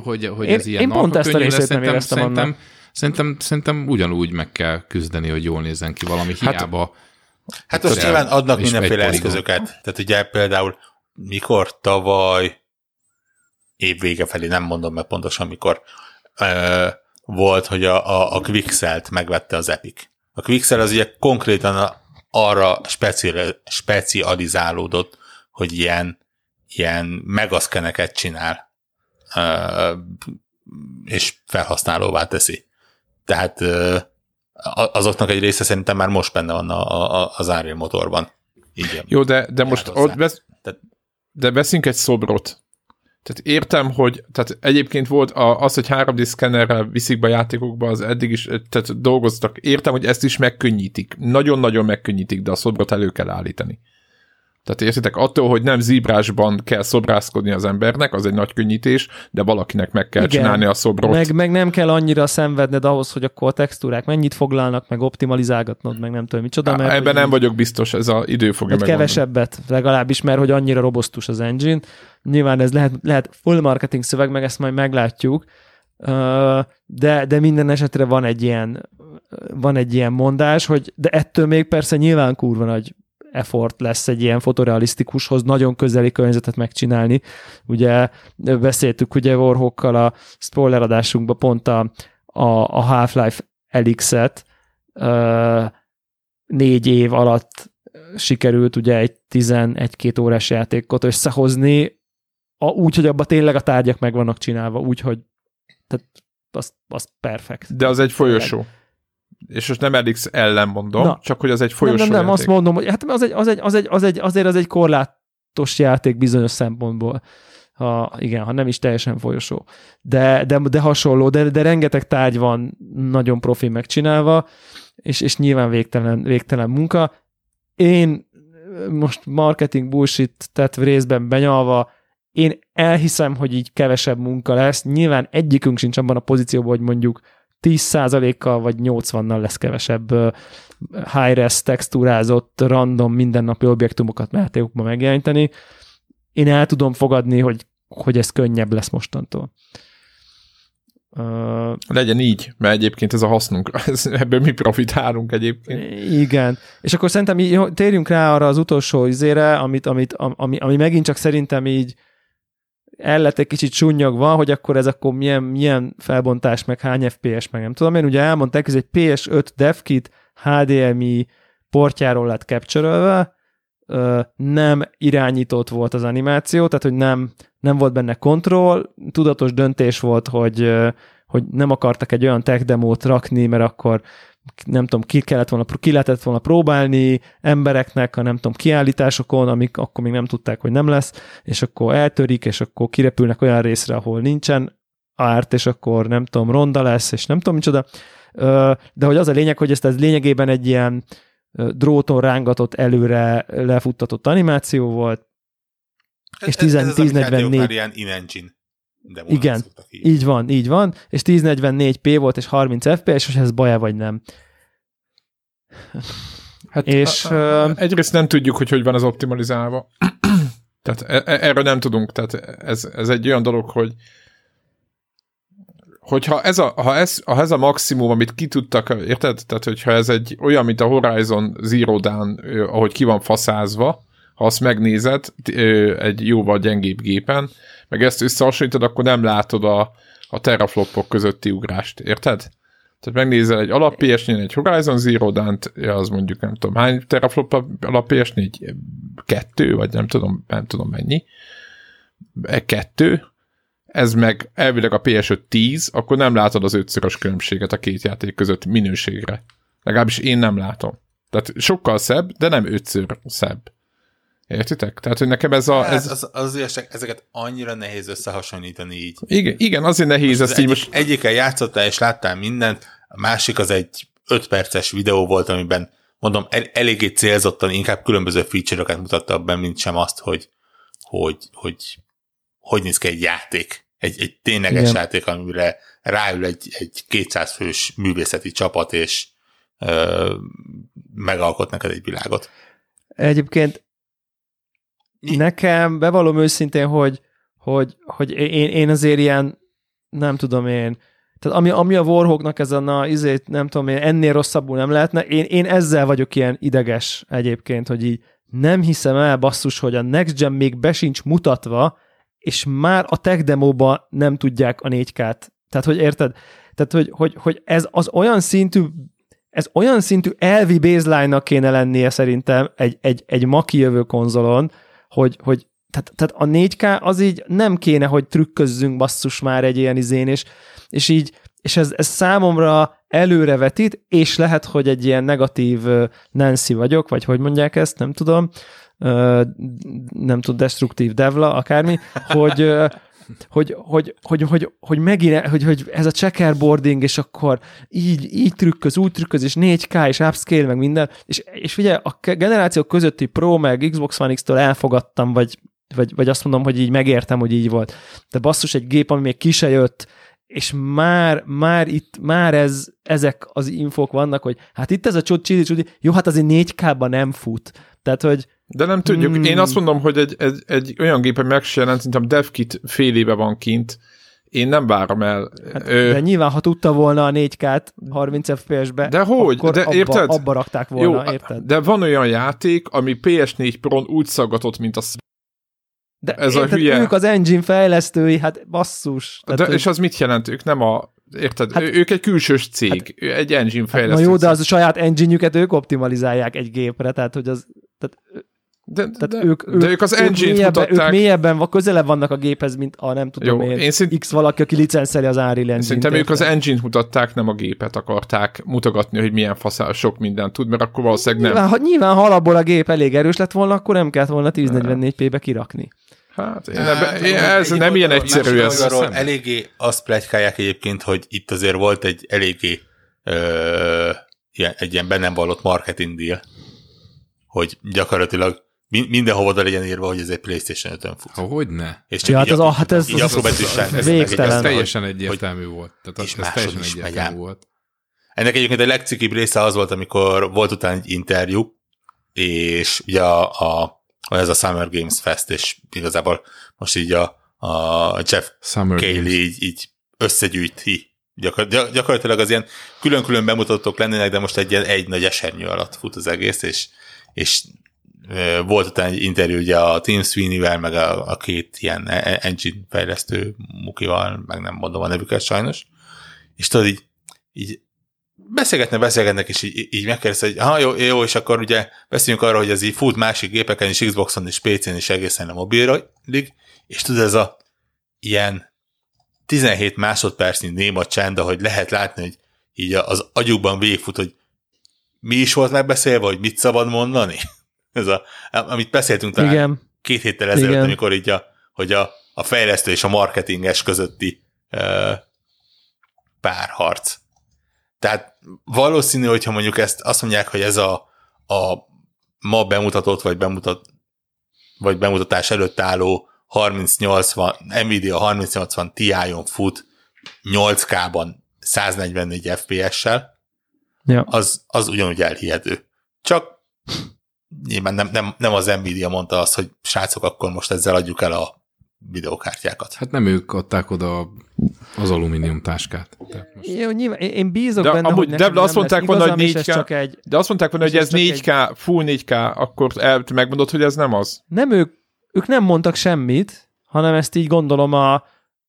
hogy, hogy Én- ez ilyen én pont ezt a részét lesz, nem éreztem szerintem, annak. szerintem, szerintem ugyanúgy meg kell küzdeni, hogy jól nézzen ki valami Hát- hiába. Hát most nyilván adnak mindenféle eszközöket. Tehát ugye például mikor tavaly évvége felé, nem mondom meg pontosan mikor, ö, volt, hogy a, a, a Quixelt megvette az Epic. A Quixel az ugye konkrétan a arra speciál, specializálódott, hogy ilyen, ilyen megaszkeneket csinál, és felhasználóvá teszi. Tehát azoknak egy része szerintem már most benne van a, a, az Unreal motorban. Igen. Jó, de, de most ott besz, Tehát- de veszünk egy szobrot. Tehát értem, hogy tehát egyébként volt a, az, hogy 3D szkennerrel viszik be a játékokba, az eddig is tehát dolgoztak. Értem, hogy ezt is megkönnyítik. Nagyon-nagyon megkönnyítik, de a szobrot elő kell állítani. Tehát értitek, attól, hogy nem zíbrásban kell szobrászkodni az embernek, az egy nagy könnyítés, de valakinek meg kell Igen. Csinálni a szobrot. Meg, meg nem kell annyira szenvedned ahhoz, hogy akkor a textúrák mennyit foglalnak, meg optimalizálgatnod, meg nem tudom micsoda. Mert Ebben nem vagyok biztos, ez a idő fogja megmondani. kevesebbet, legalábbis, mert hogy annyira robosztus az engine. Nyilván ez lehet, lehet full marketing szöveg, meg ezt majd meglátjuk, de, de minden esetre van egy ilyen van egy ilyen mondás, hogy de ettől még persze nyilván kurva nagy effort lesz egy ilyen fotorealisztikushoz nagyon közeli környezetet megcsinálni. Ugye beszéltük ugye Warhawkkal a spoiler adásunkban pont a, a, a Half-Life Elix-et négy év alatt sikerült ugye egy 11-2 órás játékot összehozni, a, úgy, hogy abban tényleg a tárgyak meg vannak csinálva, úgy, hogy tehát az, az perfekt. De az egy folyosó. És most nem Elix ellen mondom, Na. Csak hogy az egy Nem, folyosó nem, nem, játék. azt mondom, hogy hát az egy, az egy, az egy, az egy, azért az egy korlátos játék bizonyos szempontból. Ha, igen, ha nem is teljesen folyosó. De, de, de hasonló, de, de rengeteg tárgy van nagyon profi megcsinálva, és, és nyilván végtelen, végtelen munka. Én most marketing bullshit tett részben benyalva, én elhiszem, hogy így kevesebb munka lesz. Nyilván egyikünk sincs abban a pozícióban, hogy mondjuk 10%-kal vagy 80-nal lesz kevesebb high-res textúrázott, random, mindennapi objektumokat játékokban megjeleníteni. Én el tudom fogadni, hogy, hogy ez könnyebb lesz mostantól. Uh, Legyen így, mert egyébként ez a hasznunk, ez, ebből mi profitálunk egyébként. igen. És akkor szerintem így, térjünk rá arra az utolsó izére, amit, amit, ami, ami megint csak szerintem így el lett egy kicsit sunnyogva, hogy akkor ez akkor milyen, milyen felbontás, meg hány FPS, meg nem tudom én. Ugye elmondták, ez egy PS5 DevKit HDMI portjáról lett capture nem irányított volt az animáció, tehát hogy nem, nem volt benne kontroll, tudatos döntés volt, hogy, hogy nem akartak egy olyan tech demót rakni, mert akkor nem tudom, ki kellett volna, ki lehetett volna próbálni embereknek a nem tudom, kiállításokon, amik akkor még nem tudták, hogy nem lesz, és akkor eltörik, és akkor kirepülnek olyan részre, ahol nincsen árt, és akkor nem tudom, ronda lesz, és nem tudom micsoda. De hogy az a lényeg, hogy ezt ez lényegében egy ilyen dróton rángatott előre lefuttatott animáció volt, És 10 ez, ez 1044 játékok már ilyen in-engine demónak Igen. így. Így van, így van, és 1044p volt, és 30 fps, és ez baja vagy nem. Hát És, a, a, ö, egyrészt nem tudjuk, hogy hogy van az optimalizálva. tehát e- e- erről nem tudunk. Tehát ez, ez egy olyan dolog, hogy hogyha ez a, ha, ez, ha ez a maximum, amit ki tudtak, érted? Tehát, hogyha ez egy olyan, mint a Horizon Zero Dawn, ahogy ki van faszázva, ha azt megnézed egy jóval gyengébb gépen, meg ezt összehasonlítod, akkor nem látod a, a teraflopok közötti ugrást, érted? Tehát megnézel egy alap ps egy Horizon Zero Dawn-t, ja, az mondjuk nem tudom, hány teraflop alap ps Kettő, vagy nem tudom, nem tudom mennyi. E kettő, ez meg elvileg a PS5 10, akkor nem látod az ötszörös különbséget a két játék között minőségre. Legalábbis én nem látom. Tehát sokkal szebb, de nem ötször szebb. Értitek? Tehát, hogy nekem ez a... Hát Ez, az, az igazság, ezeket annyira nehéz összehasonlítani így. igen, igen, azért nehéz Az ezt így egyik, most... Egyikkel játszottál és láttál mindent, a másik az egy 5 perces videó volt, amiben mondom, el, eléggé célzottan inkább különböző feature-okat mutatta be, mint sem azt, hogy hogy, hogy, hogy néz ki egy játék. Egy, egy tényleges Igen. játék, amire ráül egy, egy 200 fős művészeti csapat, és ö, megalkot neked egy világot. Egyébként? Nekem bevallom őszintén, hogy, hogy, hogy én, én azért ilyen, nem tudom én, tehát ami, ami a Warhawknak ezen a izét, nem tudom én, ennél rosszabbul nem lehetne, én, én ezzel vagyok ilyen ideges egyébként, hogy így nem hiszem el basszus, hogy a Next Gen még be sincs mutatva, és már a tech demóba nem tudják a 4K-t. Tehát, hogy érted? Tehát, hogy, hogy, hogy ez az olyan szintű ez olyan szintű elvi baseline-nak kéne lennie szerintem egy, egy, egy ma kijövő konzolon, hogy, hogy tehát, tehát a 4K az így nem kéne, hogy trükközzünk basszus már egy ilyen izén, és, és így, és ez, ez számomra előrevetít, és lehet, hogy egy ilyen negatív Nancy vagyok, vagy hogy mondják ezt, nem tudom, nem tud, destruktív devla, akármi, hogy, hogy, hogy, hogy, hogy, hogy megint, hogy, hogy ez a checkerboarding, és akkor így, így trükköz, úgy trükköz, és 4K, és upscale, meg minden, és, és figyelj, a generációk közötti Pro, meg Xbox One X-től elfogadtam, vagy, vagy, vagy azt mondom, hogy így megértem, hogy így volt. De basszus, egy gép, ami még ki se jött, és már, már itt, már ez, ezek az infok vannak, hogy hát itt ez a csudi, csudi, jó, hát azért 4K-ban nem fut. Tehát, hogy de nem tudjuk. Mm. Én azt mondom, hogy egy, egy, egy olyan gép, ami meg se jelent, szerintem DevKit fél éve van kint, én nem várom el. Hát, ö... De nyilván, ha tudta volna a 4K-t 30 FPS-be, de hogy? akkor de, abba, érted? abba rakták volna, Jó, érted? De van olyan játék, ami PS4 Pro-n úgy szaggatott, mint a de ez érted, a hülye. ők az engine fejlesztői, hát basszus. Tehát, de, hogy... És az mit jelent? Ők nem a Érted? Hát, ők egy külsős cég, hát, egy engine fejlesztő. Hát, na jó, de az a saját engine ők optimalizálják egy gépre, tehát hogy az... Tehát, de, de, de, ők, ők, de ők az engine-t mélyebben, mutatták. Ők mélyebben közelebb vannak a géphez, mint a nem tudom Jó, én, én szint, X valaki, aki licenszeli az Unreal engine Szerintem ők az engine-t mutatták, nem a gépet akarták mutogatni, hogy milyen faszál sok mindent tud, mert akkor valószínűleg nem. Nyilván, ha, nyilván ha alapból a gép elég erős lett volna, akkor nem kellett volna 1044p-be kirakni. Hát, én ebbe, hát, én ez nem ilyen egyszerű. Ez arról eléggé azt plegykálják egyébként, hogy itt azért volt egy eléggé ö, ilyen, egy ilyen bennem vallott marketing deal, hogy gyakorlatilag mindenhova oda legyen írva, hogy ez egy PlayStation 5-ön fut. Hogy ne? És csak ja, hát az, a, hát ez, így az, az, ez, végtelen. Ez teljesen egyértelmű hogy, volt. Tehát az, ez teljesen egyértelmű volt. Ennek egyébként a legcikibb része az volt, amikor volt utána egy interjú, és ugye a, a ez a Summer Games Fest, és igazából most így a, a Jeff Summer Cayley így, így összegyűjti Gyakor, gyakorlatilag az ilyen külön-külön bemutatók lennének, de most egy ilyen egy nagy esernyő alatt fut az egész, és, és volt utána egy interjú ugye a Tim Sweeney-vel, meg a, a két ilyen e, e, engine fejlesztő mukival, meg nem mondom a nevüket sajnos, és tudod így, így beszélgetne, beszélgetnek, és így, így megkérdezte, hogy ha jó, jó, és akkor ugye beszéljünk arról, hogy ez így fut másik gépeken is, Xboxon és PC-n is egészen a mobilra, és tudod, ez a ilyen 17 másodpercnyi néma csend, ahogy lehet látni, hogy így az agyukban végigfut, hogy mi is volt megbeszélve, hogy mit szabad mondani. Ez a, amit beszéltünk talán Igen. két héttel ezelőtt, Igen. amikor így a, hogy a, a fejlesztő és a marketinges közötti uh, párharc. Tehát valószínű, hogyha mondjuk ezt azt mondják, hogy ez a, a ma bemutatott, vagy bemutat, vagy bemutatás előtt álló 3080, Nvidia 3080 Ti-on fut 8K-ban 144 FPS-sel, ja. az, az ugyanúgy elhihető. Csak nyilván nem, nem, nem az Nvidia mondta azt, hogy srácok, akkor most ezzel adjuk el a videókártyákat. Hát nem ők adták oda az alumínium táskát. Most... Jó, nyilván, én bízok de benne, amúgy, hogy de, de azt mondták volna, hogy 4K, csak egy, de azt mondták volna, hogy ez 4K, egy... full 4K, akkor el, megmondod, hogy ez nem az? Nem ők, ők nem mondtak semmit, hanem ezt így gondolom a,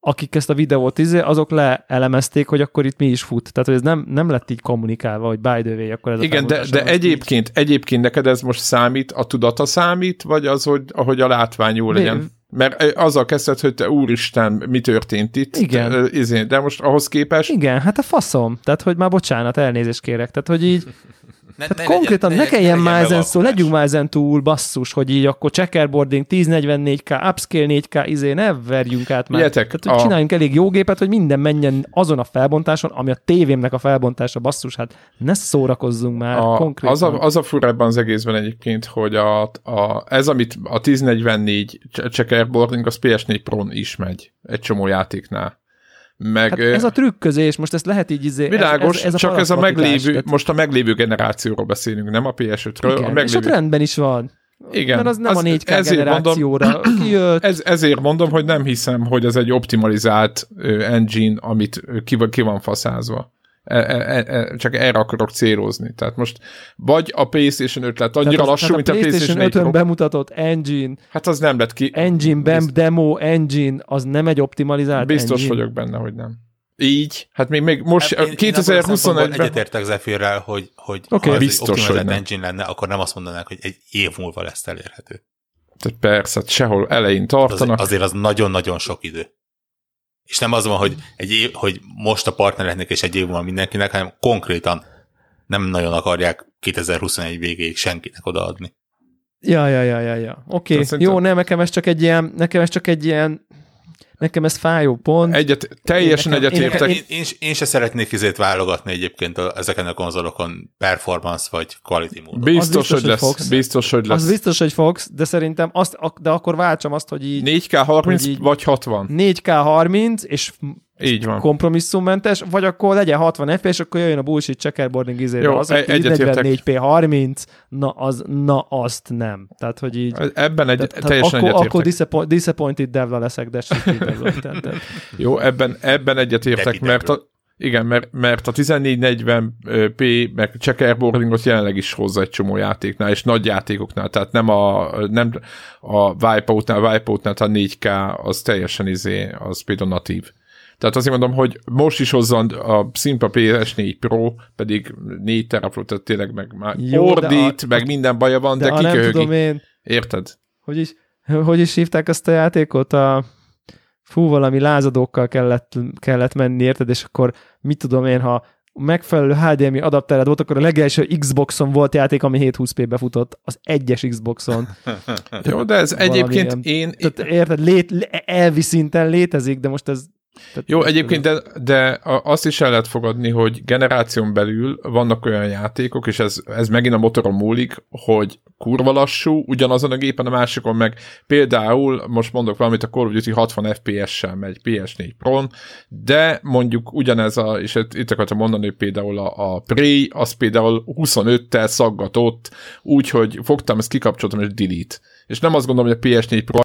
akik ezt a videót izé, azok leelemezték, hogy akkor itt mi is fut. Tehát, hogy ez nem, nem lett így kommunikálva, hogy by the way, akkor ez Igen, de, de egyébként, így. egyébként neked ez most számít, a tudata számít, vagy az, hogy ahogy a látvány jó legyen? Mert azzal kezdted, hogy te úristen, mi történt itt. Igen. Izé, de most ahhoz képest... Igen, hát a faszom. Tehát, hogy már bocsánat, elnézést kérek. Tehát, hogy így ne, ne konkrétan legyen, ne, ne kelljen már ezen szó, legyünk már ezen túl basszus, hogy így akkor checkerboarding 1044K, upscale 4K, izé, ne verjünk át már. Ilyetek, Tehát, hogy a... csináljunk elég jó gépet, hogy minden menjen azon a felbontáson, ami a tévémnek a felbontása, basszus, hát ne szórakozzunk már a, konkrétan. Az a, az a fura ebben az egészben egyébként, hogy a, a, ez, amit a 1044 checkerboarding, az PS4 Pro-n is megy egy csomó játéknál. Meg, hát ez a trükközés, most ezt lehet így izé... Világos, ez, ez, ez csak ez a meglévő, tehát... most a meglévő generációról beszélünk, nem a PS5-ről. Igen, a meglévő... és ott rendben is van. Igen. Mert az nem az, a 4K ezért generációra mondom, kijött. Ez, ezért mondom, hogy nem hiszem, hogy ez egy optimalizált engine, amit ki, ki van faszázva. E, e, e, csak erre akarok célozni. Tehát most vagy a PlayStation 5 lett annyira tehát lassú, tehát mint a PlayStation, PlayStation 5-ön bemutatott engine. Hát az nem lett ki. Engine, BEM, Bizt... demo, engine, az nem egy optimalizált Biztos engine. vagyok benne, hogy nem. Így, hát még, még most szempontból 2021-ben... Egyetértek Zephyr-rel, hogy, hogy Oké, ha ez biztos, egy hogy optimalizált nem. engine lenne, akkor nem azt mondanák, hogy egy év múlva lesz elérhető. Tehát persze, hát sehol elején Az, tartanak. azért az nagyon-nagyon sok idő. És nem az van, hogy, egy év, hogy most a partnereknek és egy év múlva mindenkinek, hanem konkrétan nem nagyon akarják 2021 végéig senkinek odaadni. Ja, ja, ja, ja, ja. Oké, okay. jó, nem, nekem ez csak egy ilyen, nekem ez csak egy ilyen, nekem ez fájó pont. Egyet, teljesen egyetértek. Én, én, én se szeretnék izét válogatni egyébként a, ezeken a konzolokon performance vagy quality módon. Biztos, biztos, hogy hogy lesz. fogsz. Biztos, hogy lesz. Az biztos, hogy fogsz, de szerintem azt, de akkor váltsam azt, hogy így 4K 30 Hogy így- vagy 60. 4K 30, és Így van. kompromisszummentes, vagy akkor legyen 60 FPS, akkor jöjjön a bullshit checkerboarding izére. Jó, az, e- aki egyetértek. 44p 30, na, az, na azt nem. Tehát, hogy így... Ebben egy, Tehát, tehát teljesen akkor, akkor disappoint, disappointed devla leszek, de. Jó, ebben, ebben egyetértek, mert a, igen, mert, mert a 1440p meg checkerboardingot jelenleg is hozza egy csomó játéknál, és nagy játékoknál, tehát nem a, nem a Wipeout-nál, Wipeout-nál, tehát a 4K az teljesen izé, az például natív. Tehát azért mondom, hogy most is hozza a szimpla PS4 Pro, pedig 4 teraflop, tehát tényleg meg már Jó, ordít, a- meg minden baja van, de, De nem tudom kiköhögi. én, Érted? hogy is, hogy is hívták azt a játékot? A, fú, valami lázadókkal kellett, kellett menni, érted? És akkor mit tudom én, ha megfelelő HDMI adaptered volt, akkor a legelső Xboxon volt játék, ami 720p-be futott, az egyes Xboxon. Jó, de ez Valami egyébként ilyen- én, Tehát érted, lét, lé- elvi szinten létezik, de most ez... Tehát Jó, egyébként, de, de azt is el lehet fogadni, hogy generáción belül vannak olyan játékok, és ez, ez megint a motoron múlik, hogy kurva lassú, ugyanazon a gépen a másikon meg például, most mondok valamit, a Call of Duty 60 FPS-sel megy PS4 Pro-n, de mondjuk ugyanez a, és itt itt akartam mondani, hogy például a, a Prey, az például 25-tel szaggatott, úgyhogy fogtam, ezt kikapcsoltam, és delete. És nem azt gondolom, hogy a PS4 Pro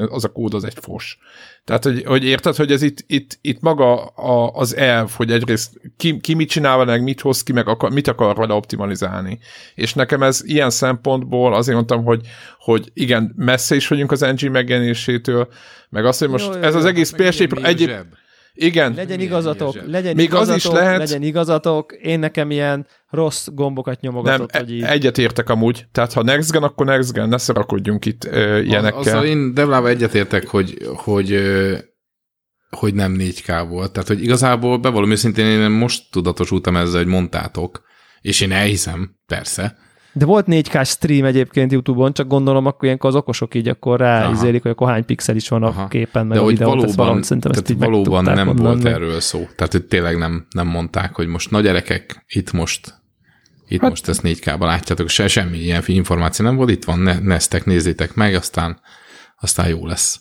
az a kód az egy fos. Tehát, hogy, hogy érted, hogy ez itt, itt, itt maga a, az elv, hogy egyrészt ki, ki mit csinál meg mit hoz ki, meg akar, mit akar vele optimalizálni. És nekem ez ilyen szempontból azért mondtam, hogy, hogy igen, messze is vagyunk az engine megjelenésétől, meg azt, hogy most Jó, jó, ez az jó, egész Meg PS4 Pro, ilyen egyéb. Igen, Legyen igazatok, ilyen legyen Még az igazatok, is lehet- legyen igazatok, én nekem ilyen rossz gombokat nem, nyomogatott, e- hogy így. egyetértek amúgy. Tehát ha next gen, akkor next gen, ne szarakodjunk itt ö, Az, ilyenekkel. azzal én Devlával egyetértek, hogy, hogy, ö, hogy nem 4K volt. Tehát, hogy igazából bevallom őszintén, én most tudatosultam ezzel, hogy mondtátok, és én elhiszem, persze. De volt 4K stream egyébként YouTube-on, csak gondolom, akkor ilyenkor az okosok így akkor ráizélik, hogy akkor hány pixel is van a Aha. képen, meg De a hogy videón. valóban, valahogy szerintem ezt így valóban nem mondani. volt erről szó. Tehát, hogy tényleg nem, nem mondták, hogy most nagy gyerekek, itt most itt hát, most ezt 4K-ban látjátok, se, semmi ilyen információ nem volt, itt van, ne, neztek, nézzétek meg, aztán, aztán jó lesz.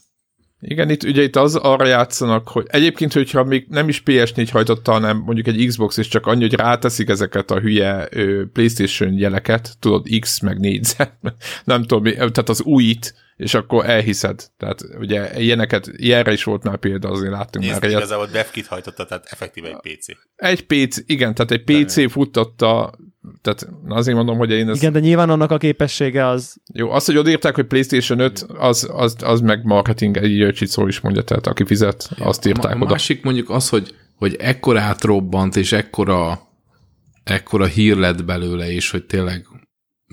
Igen, itt ugye itt az arra játszanak, hogy egyébként, hogyha még nem is PS4 hajtotta, hanem mondjuk egy Xbox is csak annyi, hogy ráteszik ezeket a hülye ö, PlayStation jeleket, tudod, X meg négyzet, nem tudom, tehát az újit, és akkor elhiszed. Tehát ugye ilyeneket, ilyenre is volt már példa, azért láttunk Nézd, már ilyet. igazából DevKit hajtotta, tehát effektíve egy PC. Egy PC, igen, tehát egy PC futtatta, tehát na azért mondom, hogy én ez, Igen, de nyilván annak a képessége az... jó, az, hogy odaírták, hogy PlayStation 5, az, az, az meg marketing, egy szó is mondja, tehát aki fizet, azt írták a, a oda. másik mondjuk az, hogy, hogy ekkorát robbant, és ekkora, ekkora hír lett belőle, és hogy tényleg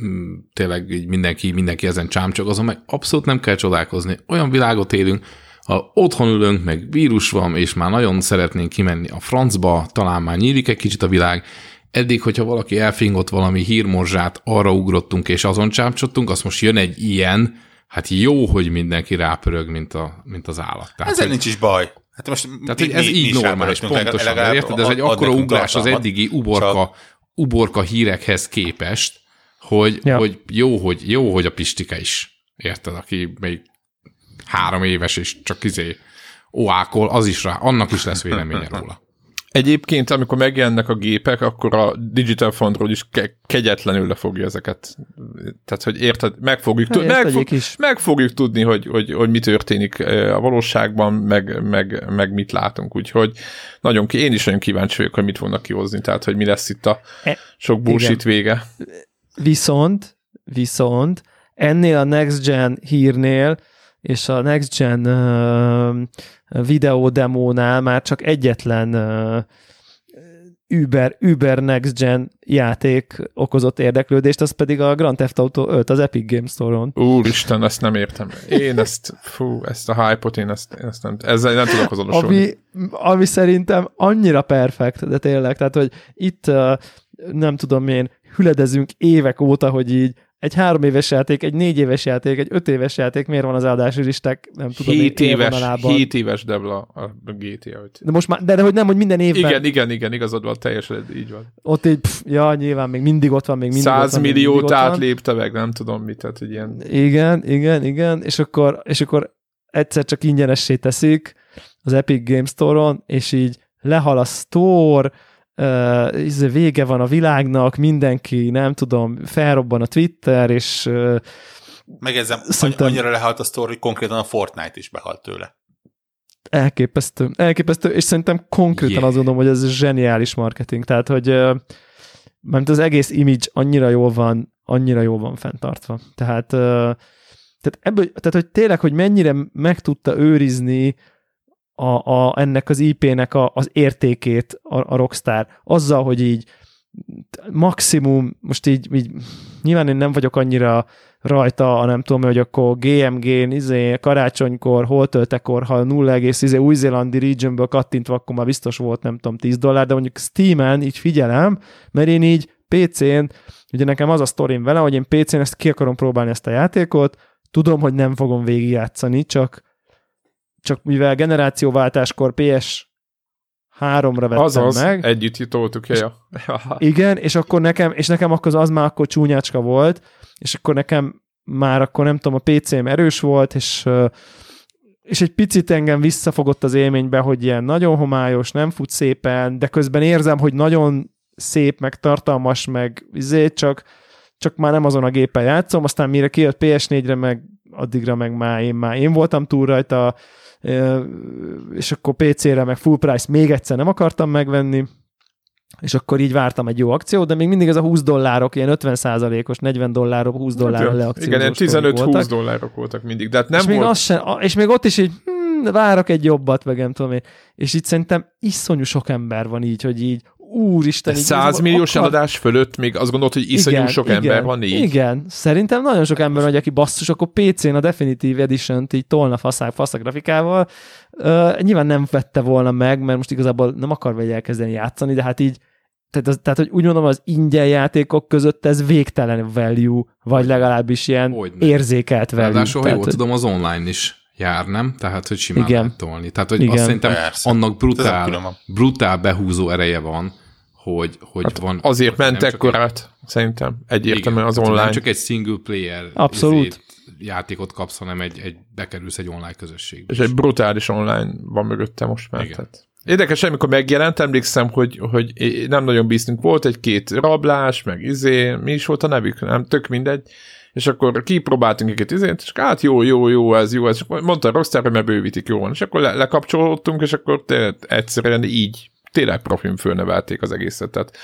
mm, tényleg így mindenki, mindenki ezen csámcsog, azon meg abszolút nem kell csodálkozni. Olyan világot élünk, ha otthon ülünk, meg vírus van, és már nagyon szeretnénk kimenni a francba, talán már nyílik egy kicsit a világ, eddig, hogyha valaki elfingott valami hírmorzsát, arra ugrottunk és azon csámcsottunk, azt most jön egy ilyen, hát jó, hogy mindenki rápörög, mint, a, mint az állat. Tehát, Ezzel hogy- nincs is baj. Hát most tehát, hogy ez így normális, pontosan, de érted? Ez egy akkora ugrás az eddigi uborka, uborka hírekhez képest, hogy, ja. hogy, jó, hogy jó, hogy a Pistike is, érted, aki még három éves és csak izé oákol, az is rá, annak is lesz véleménye róla. Egyébként, amikor megjelennek a gépek, akkor a Digital Frontról is ke- kegyetlenül lefogja ezeket. Tehát, hogy érted, meg fogjuk, tud, Hát, meg, fog, is. meg fogjuk tudni, hogy, hogy, hogy mi történik eh, a valóságban, meg, meg, meg mit látunk. Úgyhogy nagyon ki, én is nagyon kíváncsi vagyok, hogy mit fognak kihozni, tehát, hogy mi lesz itt a E- sok bullshit vége. Viszont, viszont ennél a Next Gen hírnél és a Next Gen uh, videó demónál már csak egyetlen uh, Uber, Uber Next Gen játék okozott érdeklődést, az pedig a Grand Theft Auto 5 az Epic Games Store-on. Úristen, ezt nem értem. Én ezt, fú, ezt a hype-ot, én ezt, én ezt nem, ezzel nem tudok azonosulni. Ami, ami szerintem annyira perfekt, de tényleg, tehát, hogy itt uh, nem tudom én, hüledezünk évek óta, hogy így egy három éves játék, egy négy éves játék, egy öt éves játék, miért van az áldási listák, nem tudom, 7 éves, 7 éves Debla a GTA 5. De most már, de, de hogy nem, hogy minden évben. Igen, igen, igen, igazad van, teljesen így van. Ott így, pff, ja, nyilván még mindig ott van, még mindig 100 ott van, milliót átlépte meg, nem tudom mit, tehát hogy ilyen... Igen, igen, igen, és akkor, és akkor egyszer csak ingyenessé teszik az Epic Games Store-on, és így lehal a store, uh, vége van a világnak, mindenki, nem tudom, felrobban a Twitter, és uh, Megjegyzem, Szerintem... annyira lehalt a sztori, hogy konkrétan a Fortnite is behalt tőle. Elképesztő, elképesztő, és szerintem konkrétan yeah. azt gondolom, hogy ez zseniális marketing, tehát, hogy uh, mert az egész image annyira jól van, annyira jól van fenntartva. Tehát, tehát, ebből, tehát, hogy tényleg, hogy mennyire meg tudta őrizni a, a, ennek az IP-nek a, az értékét a, a Rockstar, azzal, hogy így maximum, most így, így nyilván én nem vagyok annyira rajta, nem tudom, hogy akkor GMG-n, izé, karácsonykor, hol töltekor, ha 0, izé, új-zélandi regionből kattintva, akkor már biztos volt, nem tudom, 10 dollár, de mondjuk Steam-en így figyelem, mert én így PC-n, ugye nekem az a sztorim vele, hogy én PC-n ezt ki akarom próbálni ezt a játékot, tudom, hogy nem fogom végigjátszani, csak csak mivel generációváltáskor PS 3-ra vettem Azaz, meg. együtt jutoltuk, ja. Igen, és akkor nekem, és nekem akkor az már akkor csúnyácska volt, és akkor nekem már akkor nem tudom, a PC-m erős volt, és és egy picit engem visszafogott az élménybe, hogy ilyen nagyon homályos, nem fut szépen, de közben érzem, hogy nagyon szép, meg tartalmas, meg izé, csak, csak már nem azon a gépen játszom, aztán mire kijött PS4-re, meg addigra meg már én, már én voltam túl rajta, és akkor PC-re meg full price még egyszer nem akartam megvenni, és akkor így vártam egy jó akciót, de még mindig ez a 20 dollárok, ilyen 50 százalékos, 40 dollárok, 20 dollárra leakciózós Igen, 15-20 dollárok voltak mindig, de hát nem és volt... Még az sem, és még ott is így, hm, várok egy jobbat, meg nem tudom én. És itt szerintem iszonyú sok ember van így, hogy így, úristen. 100 milliós akar... eladás fölött még azt gondolod, hogy iszonyú igen, sok igen, ember van így? Igen, szerintem nagyon sok ember van, aki basszus, akkor PC-n a Definitive Edition-t így tolna faszák, faszak grafikával. Uh, nyilván nem vette volna meg, mert most igazából nem akar vagy elkezdeni játszani, de hát így tehát, az, tehát, hogy úgy mondom, az ingyen játékok között ez végtelen value, vagy legalábbis ilyen Hogyne. érzékelt value. Ráadásul, ha jól tudom, az online is jár, nem? Tehát, hogy simán Igen. lehet tolni. Tehát, hogy Igen. azt szerintem Persze. annak brutál, brutál behúzó ereje van, hogy, hogy hát van... Azért ment ekkorát, szerintem, egyértelműen az online. Nem csak egy single player Abszolút. játékot kapsz, hanem egy, egy, bekerülsz egy online közösségbe. És egy brutális online van mögötte most már. Tehát. Érdekes, amikor megjelent, emlékszem, hogy, hogy nem nagyon bíztunk. Volt egy-két rablás, meg izé, mi is volt a nevük, nem, tök mindegy és akkor kipróbáltunk egy izét, és hát jó, jó, jó, ez jó, ez, és mondta a Rockstar, hogy mert bővítik, jó van, és akkor le, lekapcsolódtunk, és akkor egyszerűen így tényleg profin fölnevelték az egészet, tehát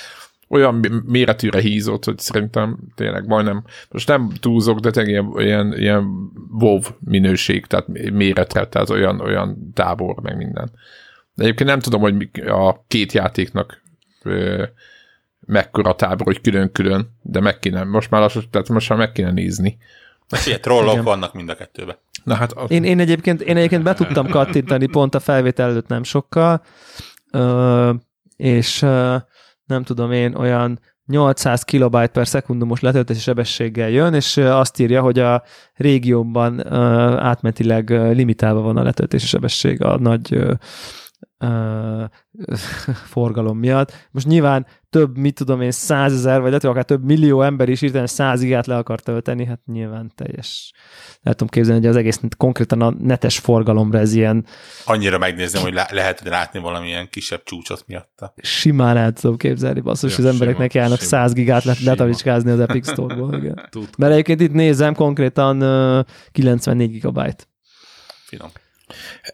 olyan méretűre hízott, hogy szerintem tényleg majdnem, most nem túlzok, de tényleg ilyen, ilyen, ilyen WoW minőség, tehát méretre, tehát olyan, olyan tábor, meg minden. De egyébként nem tudom, hogy a két játéknak mekkora tábor, hogy külön-külön, de meg kéne, most már lassan, tehát most már meg kéne nézni. Most ilyen trollok Igen. vannak mind a kettőben. Na hát az... én, én, egyébként, én egyébként be tudtam kattintani pont a felvétel előtt nem sokkal, és nem tudom én, olyan 800 kilobyte per szekundumos letöltési sebességgel jön, és azt írja, hogy a régióban átmetileg limitálva van a letöltési sebesség a nagy forgalom miatt. Most nyilván több, mit tudom én, százezer, vagy lehet, akár több millió ember is írtani száz igát le akar tölteni, hát nyilván teljes. Nem tudom képzelni, hogy az egész konkrétan a netes forgalomra ez ilyen... Annyira megnézem, hogy lehet látni valamilyen kisebb csúcsot miatta. Simán el tudom képzelni, basszus, ja, az embereknek sima, járnak 100 gigát le, letalicskázni az Epic Store-ból. Igen. Mert egyébként itt nézem, konkrétan uh, 94 gigabyte. Finom.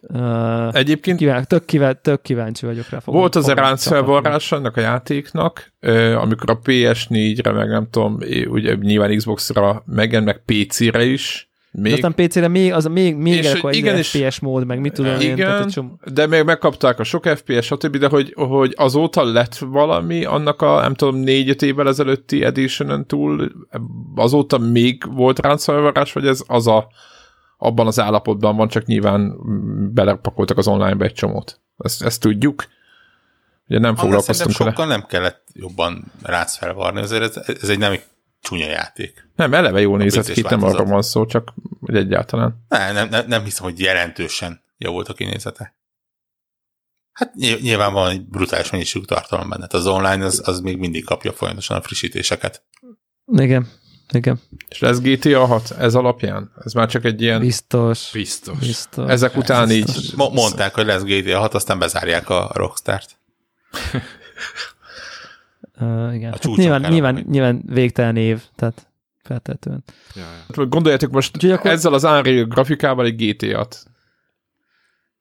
Uh, Egyébként kíván, tök, kíván, tök kíváncsi vagyok rá. Fogom, volt az ránc felvarrás ennek a játéknak, amikor a PS4-re, meg nem tudom, ugye nyilván Xbox-ra megjelent, meg PC-re is, De Még, aztán PC-re még, az még, még És, akkor igen, egy FPS mód, meg mit tudom én. tehát igen, csomó- de még megkapták a sok FPS, stb., de hogy, hogy azóta lett valami annak a, nem tudom, négy-öt évvel ezelőtti edition túl, azóta még volt ráncszolvárás, vagy ez az a, abban az állapotban van, csak nyilván belepakoltak az online-be egy csomót. Ezt, ezt tudjuk. Ugye nem Annál foglalkoztunk vele. sokkal nem kellett jobban rác felvarni, azért ez, ez egy nem egy csúnya játék. Nem, eleve jól nézett ki, nem arra van szó, csak egyáltalán. Nem, nem, nem, nem hiszem, hogy jelentősen javult a kinézete. Hát ny- nyilván van egy brutális mennyiségű tartalom benne. Hát Az online az, az még mindig kapja folyamatosan a frissítéseket. Igen, igen, És lesz GTA 6 ez alapján? Ez már csak egy ilyen... biztos. Biztos. biztos. Ezek után így... Biztos. Mo- mondták, hogy lesz GTA 6, aztán bezárják a Rockstart. Uh, igen. Hát csúcson nyilván, nyilván, lenni. nyilván végtelen év, tehát feltétlenül. Ja, ja. Gondoljátok most Úgyhogy akkor- ezzel az Unreal grafikával egy GTA-t.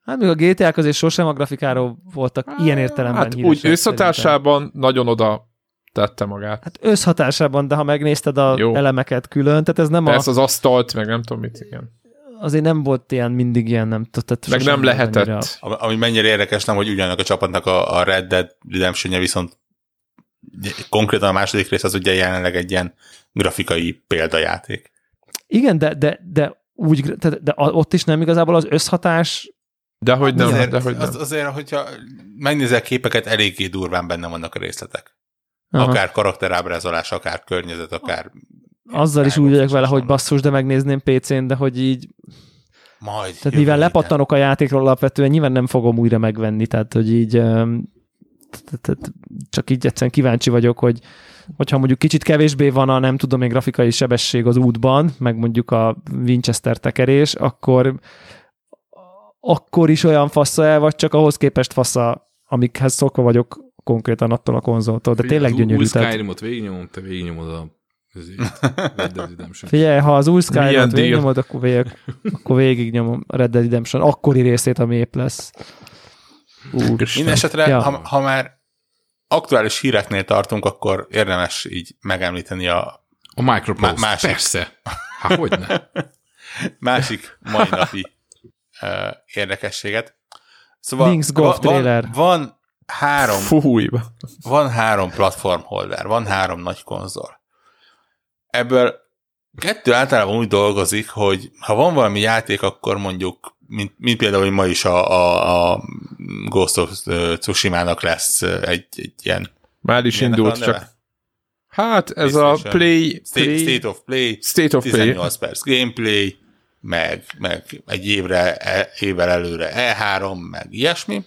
Hát még a GTA közé sosem a grafikáról voltak ilyen értelemben Hát úgy összhatásában nagyon oda tette magát. Hát összhatásában, de ha megnézted a Jó. elemeket külön, tehát ez nem Persze a, az asztalt, meg nem tudom mit, igen. azért nem volt ilyen mindig ilyen, nem tudtad. Meg nem lehetett. Ami, ami mennyire érdekes, nem, hogy ugyanak a csapatnak a, a Red Dead redemption viszont konkrétan a második rész az ugye jelenleg egy ilyen grafikai példajáték. Igen, de, de, de úgy, de, de ott is nem igazából az összhatás, De hogy nem, azért, de hogy nem. Az, azért, hogyha megnézel képeket, eléggé durván benne vannak a részletek. Aha. Akár karakterábrázolás, akár környezet, akár... azzal is úgy vagyok vele, hogy basszus, de megnézném PC-n, de hogy így, Majd. tehát mivel lepattanok a játékról alapvetően, nyilván nem fogom újra megvenni, tehát hogy így csak így egyszerűen kíváncsi vagyok, hogy hogyha mondjuk kicsit kevésbé van a nem tudom én grafikai sebesség az útban, meg mondjuk a Winchester tekerés, akkor akkor is olyan fassa el, vagy csak ahhoz képest fassa, amikhez szokva vagyok konkrétan attól a konzoltól, de tényleg Az új- gyönyörű. Új Skyrimot végignyomom, te végignyomod a Red Dead Redemption. figyelj, ha az új Skyrim-ot végignyomod, akkor, végig, akkor végignyomom a Red Dead Redemption akkori részét, ami épp lesz. Úristen. Minden esetre, Ja. ha, ha már aktuális híreknél tartunk, akkor érdemes így megemlíteni a A Micropost, Má- másik. persze. Hát hogyne. másik mai napi uh, érdekességet. Szóval Wings Golf va- van, trailer. van három Fúj. van három platform holder, van három nagy konzol. Ebből kettő általában úgy dolgozik, hogy ha van valami játék, akkor mondjuk, mint, mint például, hogy ma is a, a, a Ghost of Tsushima-nak lesz egy, egy ilyen... Már is indult, csak hát ez a. Play, State, play State of Play, State of Play. 18 perc gameplay, meg, meg egy évre, e, évvel előre E3, meg ilyesmi.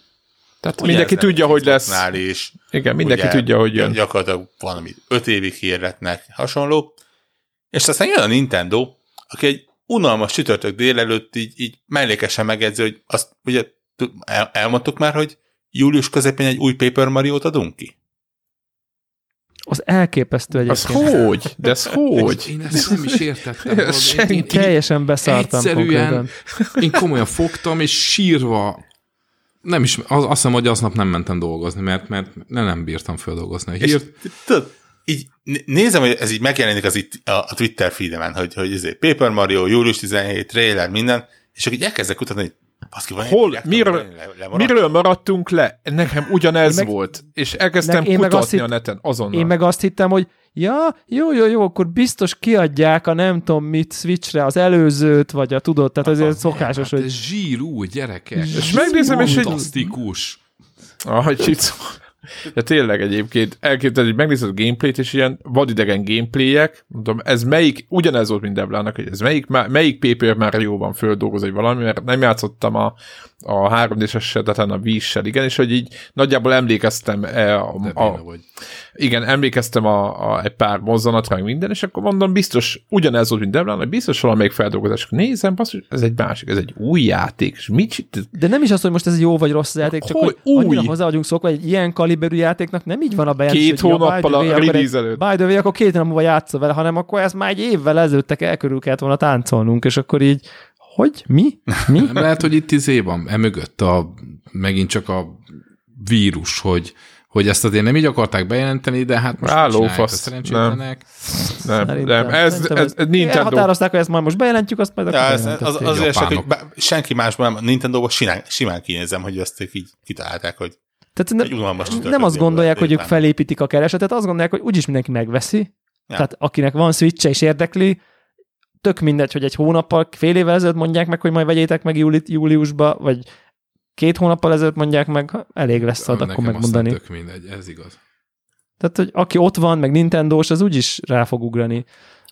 Tehát Ugye mindenki tudja, hogy lesz. Is, Igen, mindenki ugye, tudja, hogy jön. Gyakorlatilag valami öt évig hirdetnek, hasonló. És aztán jön a Nintendo, aki egy unalmas csütörtök délelőtt így, így mellékesen megjegyzi, hogy azt ugye el, elmondtuk már, hogy július közepén egy új Paper Mario-t adunk ki? Az elképesztő Az egyébként. hogy? De ez hogy? Én ezt nem is értettem. Senki. én, én, Teljesen beszartam Egyszerűen- konkrétan. én komolyan fogtam, és sírva nem is, az, azt hiszem, hogy aznap nem mentem dolgozni, mert, mert nem, bírtam földolgozni a És hírt. tudod, így né- nézem, hogy ez így megjelenik az itt a, a Twitter feedemen, hogy, hogy ezért Paper Mario, július 17, trailer, minden, és akkor így elkezdek kutatni, hogy baszki, van Hol? egy Miről- le? Miről maradtunk le? Nekem ugyanez Én meg- volt, és elkezdtem meg kutatni azt a neten azonnal. Én meg azt hittem, hogy ja, jó, jó, jó, akkor biztos kiadják a nem tudom mit Switchre, az előzőt, vagy a tudod, tehát azért szokásos, Hát hogy ez zsírú, gyerekek. És megnézem, és hogy- Fantasztikus. Ah. Ja tényleg egyébként elképzeled, hogy megnézed a gameplayt, és ilyen vadidegen gameplayek, mondom, ez melyik, ugyanez volt, mint Devlának, hogy ez melyik, melyik Paper Mario van földolgoz, vagy valami, mert nem játszottam a, a 3 d eseteten a wii igen, és hogy így nagyjából emlékeztem e, a, De a, vagy. Igen, emlékeztem a, a, egy pár mozzanatra, meg minden, és akkor mondom, biztos, ugyanez volt, mint Devlán, hogy biztos valamelyik feldolgozás. Nézem, basszus, ez egy másik, ez egy új játék, és mit csinál? de nem is az, hogy most ez jó vagy rossz játék, csak Hogy hogy, új? annyira hozzá vagyunk szokva, hogy egy ilyen kaliberű játéknak nem így van a bejelentés, Két hogy ja, hónappal a release előtt. By the way, akkor két nap múlva játsza vele, hanem akkor ezt már egy évvel ezelőttek el körül kellett volna táncolnunk, és akkor így, hogy? Mi? Mi? Nem lehet, hogy itt izé van, emögött a, megint csak a vírus, hogy, hogy ezt azért nem így akarták bejelenteni, de hát most Álló fasz. szerencsétlenek. Nem, Szerintem- nem, ez, szerintem ez, ez Nintendo. Elhatározták, hogy ezt majd most bejelentjük, azt majd Ja, akkor ez, az, bejelentették. azért csak, hogy senki másban nem, Nintendo-ban simán, simán kinézem, hogy ezt így kitalálták, hogy Tehát nem, nem azt gondolják, hogy ők felépítik a keresetet, azt gondolják, hogy úgyis mindenki megveszi. Ja. Tehát akinek van switch és érdekli, tök mindegy, hogy egy hónappal, fél évvel ezelőtt mondják meg, hogy majd vegyétek meg júli, júliusba, vagy két hónappal ezelőtt mondják meg, elég lesz ad, akkor megmondani. tök mindegy, ez igaz. Tehát, hogy aki ott van, meg Nintendo-s, az úgyis rá fog ugrani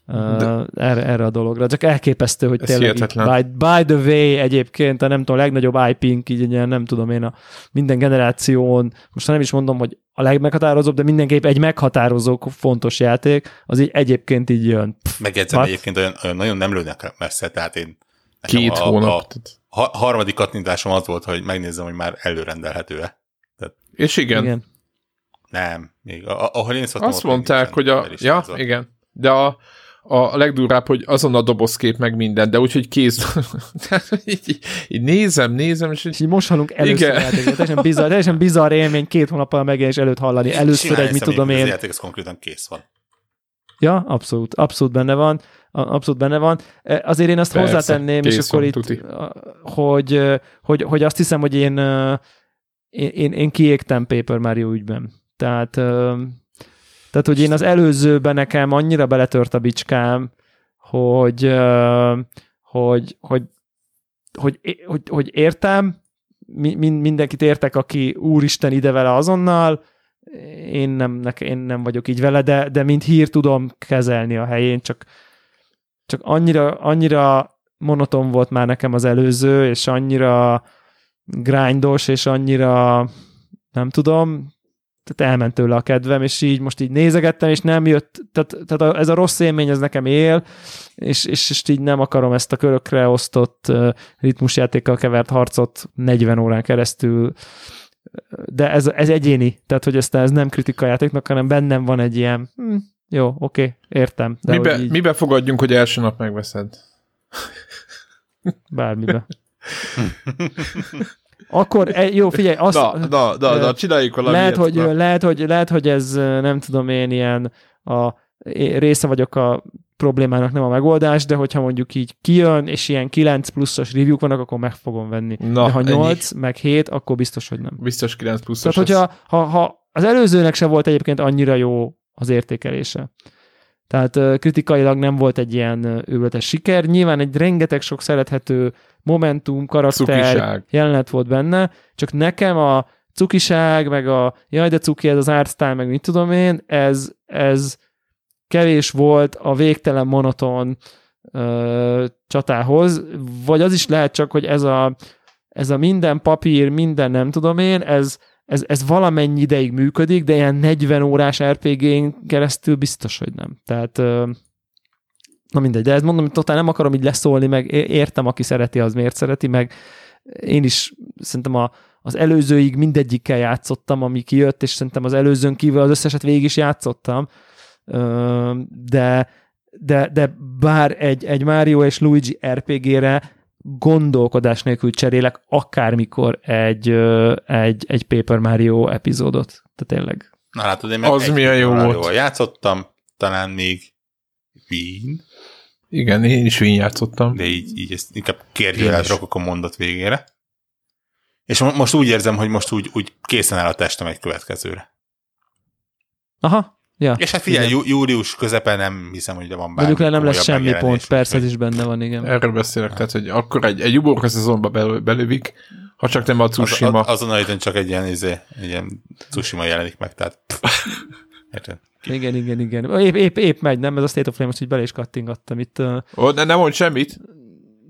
uh, erre, erre a dologra. Csak elképesztő, hogy Ez tényleg by, by the way egyébként a nem tudom, a legnagyobb IP-nk, így nem tudom én, a minden generáción, most nem is mondom, hogy a legmeghatározóbb, de mindenképp egy meghatározó fontos játék, az így egyébként így jön. Megjegyzem egyébként olyan, olyan nagyon nem lőnek messze, tehát én Két a, hónap. A, tehát- a harmadik kattintásom az volt, hogy megnézzem, hogy már előrendelhető-e. És igen, igen. Nem, még a, ahol én szoktam, azt mondták, nincsen hogy a... Ja, elismerve. igen. De a, a legdurvább, hogy azon a dobozkép meg minden, de úgyhogy kész. Tehát így, így, nézem, nézem, és így, És így most hallunk először Igen. játékot. Teljesen bizarr, teljesen bizarr élmény két hónappal megjelenés előtt hallani. Először Simán egy, mit tudom én, Az játék az konkrétan kész van. Ja, abszolút, abszolút benne van, abszolút benne van. E, Azért én azt Persze, hozzátenném, és akkor itt, tuti. hogy, hogy, hogy azt hiszem, hogy én, én, én, kiégtem Paper Mario ügyben. Tehát, tehát, hogy én az előzőben nekem annyira beletört a bicskám, hogy, hogy, hogy, hogy, hogy, hogy, értem, mi- min- mindenkit értek, aki úristen ide vele azonnal, én nem, nek, én nem vagyok így vele, de, de mint hír tudom kezelni a helyén, csak, csak annyira, annyira monoton volt már nekem az előző, és annyira grindos, és annyira nem tudom, tehát elment tőle a kedvem, és így most így nézegettem, és nem jött, tehát, tehát ez a rossz élmény, ez nekem él, és, és, és így nem akarom ezt a körökre osztott ritmusjátékkal kevert harcot 40 órán keresztül de ez, ez egyéni, tehát hogy ezt ez nem kritika játéknak, hanem bennem van egy ilyen, hm, jó, oké, értem. De mibe, így, mibe fogadjunk, hogy első nap megveszed? Bármibe. Akkor, e, jó, figyelj, azt, Na, na, na, na, csináljuk valami lehet, hogy, Na. lehet, hogy, lehet, hogy ez nem tudom én ilyen a része vagyok a problémának, nem a megoldás, de hogyha mondjuk így kijön, és ilyen 9 pluszos review vannak, akkor meg fogom venni. Na, de ha ennyi. 8, meg 7, akkor biztos, hogy nem. Biztos 9 pluszos. Tehát, hogyha ha, ha az előzőnek se volt egyébként annyira jó az értékelése. Tehát kritikailag nem volt egy ilyen őrületes siker. Nyilván egy rengeteg sok szerethető momentum, karakter, Cukiság. jelenet volt benne, csak nekem a cukiság, meg a jaj, de cuki, ez az artstyle, meg mit tudom én, ez, ez kevés volt a végtelen monoton ö, csatához, vagy az is lehet csak, hogy ez a, ez a minden papír, minden nem tudom én, ez, ez, ez valamennyi ideig működik, de ilyen 40 órás RPG-n keresztül biztos, hogy nem. Tehát ö, na mindegy, de ezt mondom, hogy totál nem akarom így leszólni, meg értem, aki szereti, az miért szereti, meg én is szerintem a, az előzőig mindegyikkel játszottam, ami kijött, és szerintem az előzőn kívül az összeset végig is játszottam, de, de, de bár egy, egy Mario és Luigi RPG-re gondolkodás nélkül cserélek akármikor egy, egy, egy Paper Mario epizódot. Tehát tényleg. Na látod, én meg Az milyen jó volt. játszottam, talán még Wien, Igen, én is Wii játszottam. de így, így ezt inkább kérdőjelet rakok a mondat végére. És mo- most úgy érzem, hogy most úgy, úgy készen áll a testem egy következőre. Aha, ja. És hát figyelj, Igen. jú, július közepe nem hiszem, hogy de van bármi Mondjuk le nem lesz semmi pont, persze ez is benne van, igen. Erről beszélek, tehát, hogy akkor egy, egy uborka szezonba bel, belövik, ha csak nem a Az, Tsushima. az, azon a csak egy ilyen, izé, egy ilyen Tsushima jelenik meg, tehát érted? Igen, igen, igen. Épp, épp, épp megy, nem? Ez a State of Play most így bele is kattingattam. Itt Ó, ne, nem mond semmit.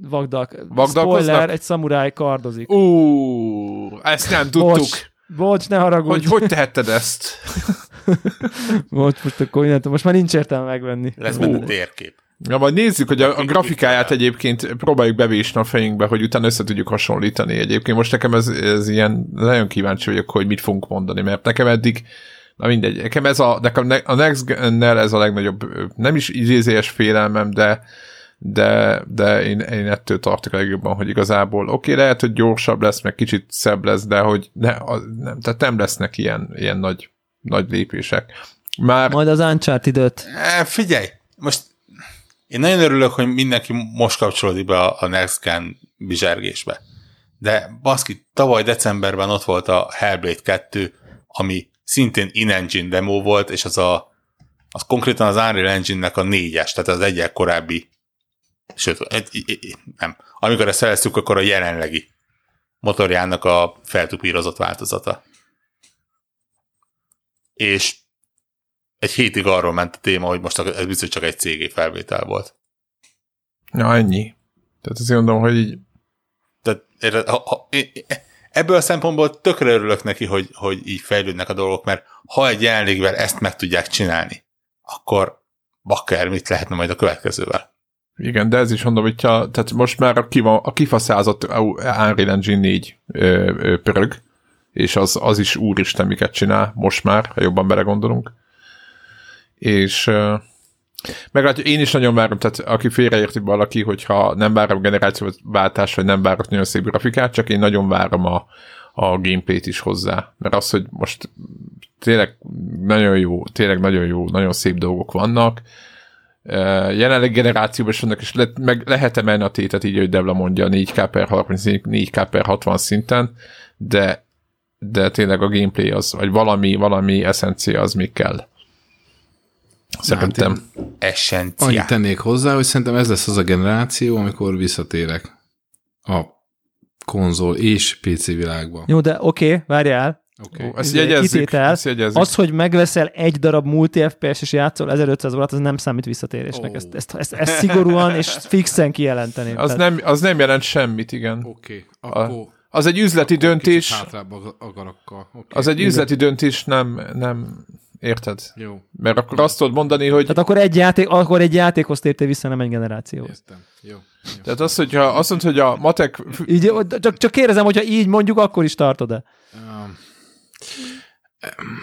vagdak. Spoiler, egy szamuráj kardozik. Ú, ezt nem tudtuk. Bocs, bocs, ne haragudj. Hogy hogy tehetted ezt? Bocs, most akkor innentől, most már nincs értelme megvenni. Lesz benne térkép. Na, majd nézzük, hogy a, a grafikáját egyébként próbáljuk bevésni a fejünkbe, hogy utána össze tudjuk hasonlítani egyébként. Most nekem ez, ez ilyen, nagyon kíváncsi vagyok, hogy mit fogunk mondani, mert nekem eddig, na mindegy, nekem ez a, nekem ne- a Next Gen-nel ez a legnagyobb, nem is idézélyes félelmem, de, de, de én, én ettől tartok legjobban, hogy igazából oké, okay, lehet, hogy gyorsabb lesz, meg kicsit szebb lesz, de hogy ne, az, nem, tehát nem lesznek ilyen, ilyen nagy, nagy lépések. Már... Majd az uncharted E, figyelj, most én nagyon örülök, hogy mindenki most kapcsolódik be a, Next Gen bizsergésbe. De baszki, tavaly decemberben ott volt a Hellblade 2, ami szintén in-engine demo volt, és az a az konkrétan az Unreal Engine-nek a négyes, tehát az egyel korábbi, sőt, egy, nem. Amikor ezt feleztük, akkor a jelenlegi motorjának a feltupírozott változata. És egy hétig arról ment a téma, hogy most ez biztos csak egy CG felvétel volt. Na, ennyi. Tehát azt mondom, hogy így... Tehát, ha, ha, ebből a szempontból tökre örülök neki, hogy, hogy így fejlődnek a dolgok, mert ha egy jelenlégvel ezt meg tudják csinálni, akkor bakker mit lehetne majd a következővel. Igen, de ez is mondom, hogy ha, tehát most már a, kiva, a kifaszázott Unreal Engine 4 ö, ö, pörög, és az, az is úristen miket csinál, most már, ha jobban belegondolunk. És ö, meg hát én is nagyon várom, tehát aki félreérti valaki, hogyha nem várom generációváltás, vagy nem várok nagyon szép grafikát, csak én nagyon várom a, a gameplayt is hozzá. Mert az, hogy most tényleg nagyon jó, tényleg nagyon jó, nagyon szép dolgok vannak. Jelenleg generációban is vannak, és le, meg lehet emelni a tétet így, hogy Devla mondja 4K per 30, 4K per 60 szinten, de, de tényleg a gameplay az, vagy valami, valami eszencia az még kell. Szerintem. Hát Essencia. Annyit tennék hozzá, hogy szerintem ez lesz az a generáció, amikor visszatérek a konzol és PC világba. Jó, de oké, okay, várjál. Okay. Ó, ezt jegyezzük, kitétel, ezt jegyezzük. Az, hogy megveszel egy darab multi FPS és játszol 1500 órát, az nem számít visszatérésnek. Oh. Ezt, ezt, ezt, ezt, szigorúan és fixen kijelenteném. Az, nem, az nem jelent semmit, igen. Oké, okay. akkor... Az egy üzleti döntés. Okay. Az egy üzleti döntés, nem, nem, Érted? Jó. Mert akkor azt tudod mondani, hogy... Tehát akkor egy, játék, akkor egy játékhoz tértél vissza, nem egy generációhoz. Értem. Jó. Jó. Tehát az, hogyha azt mondod, hogy a matek... Így, csak, csak kérdezem, hogyha így mondjuk, akkor is tartod-e? Um, um,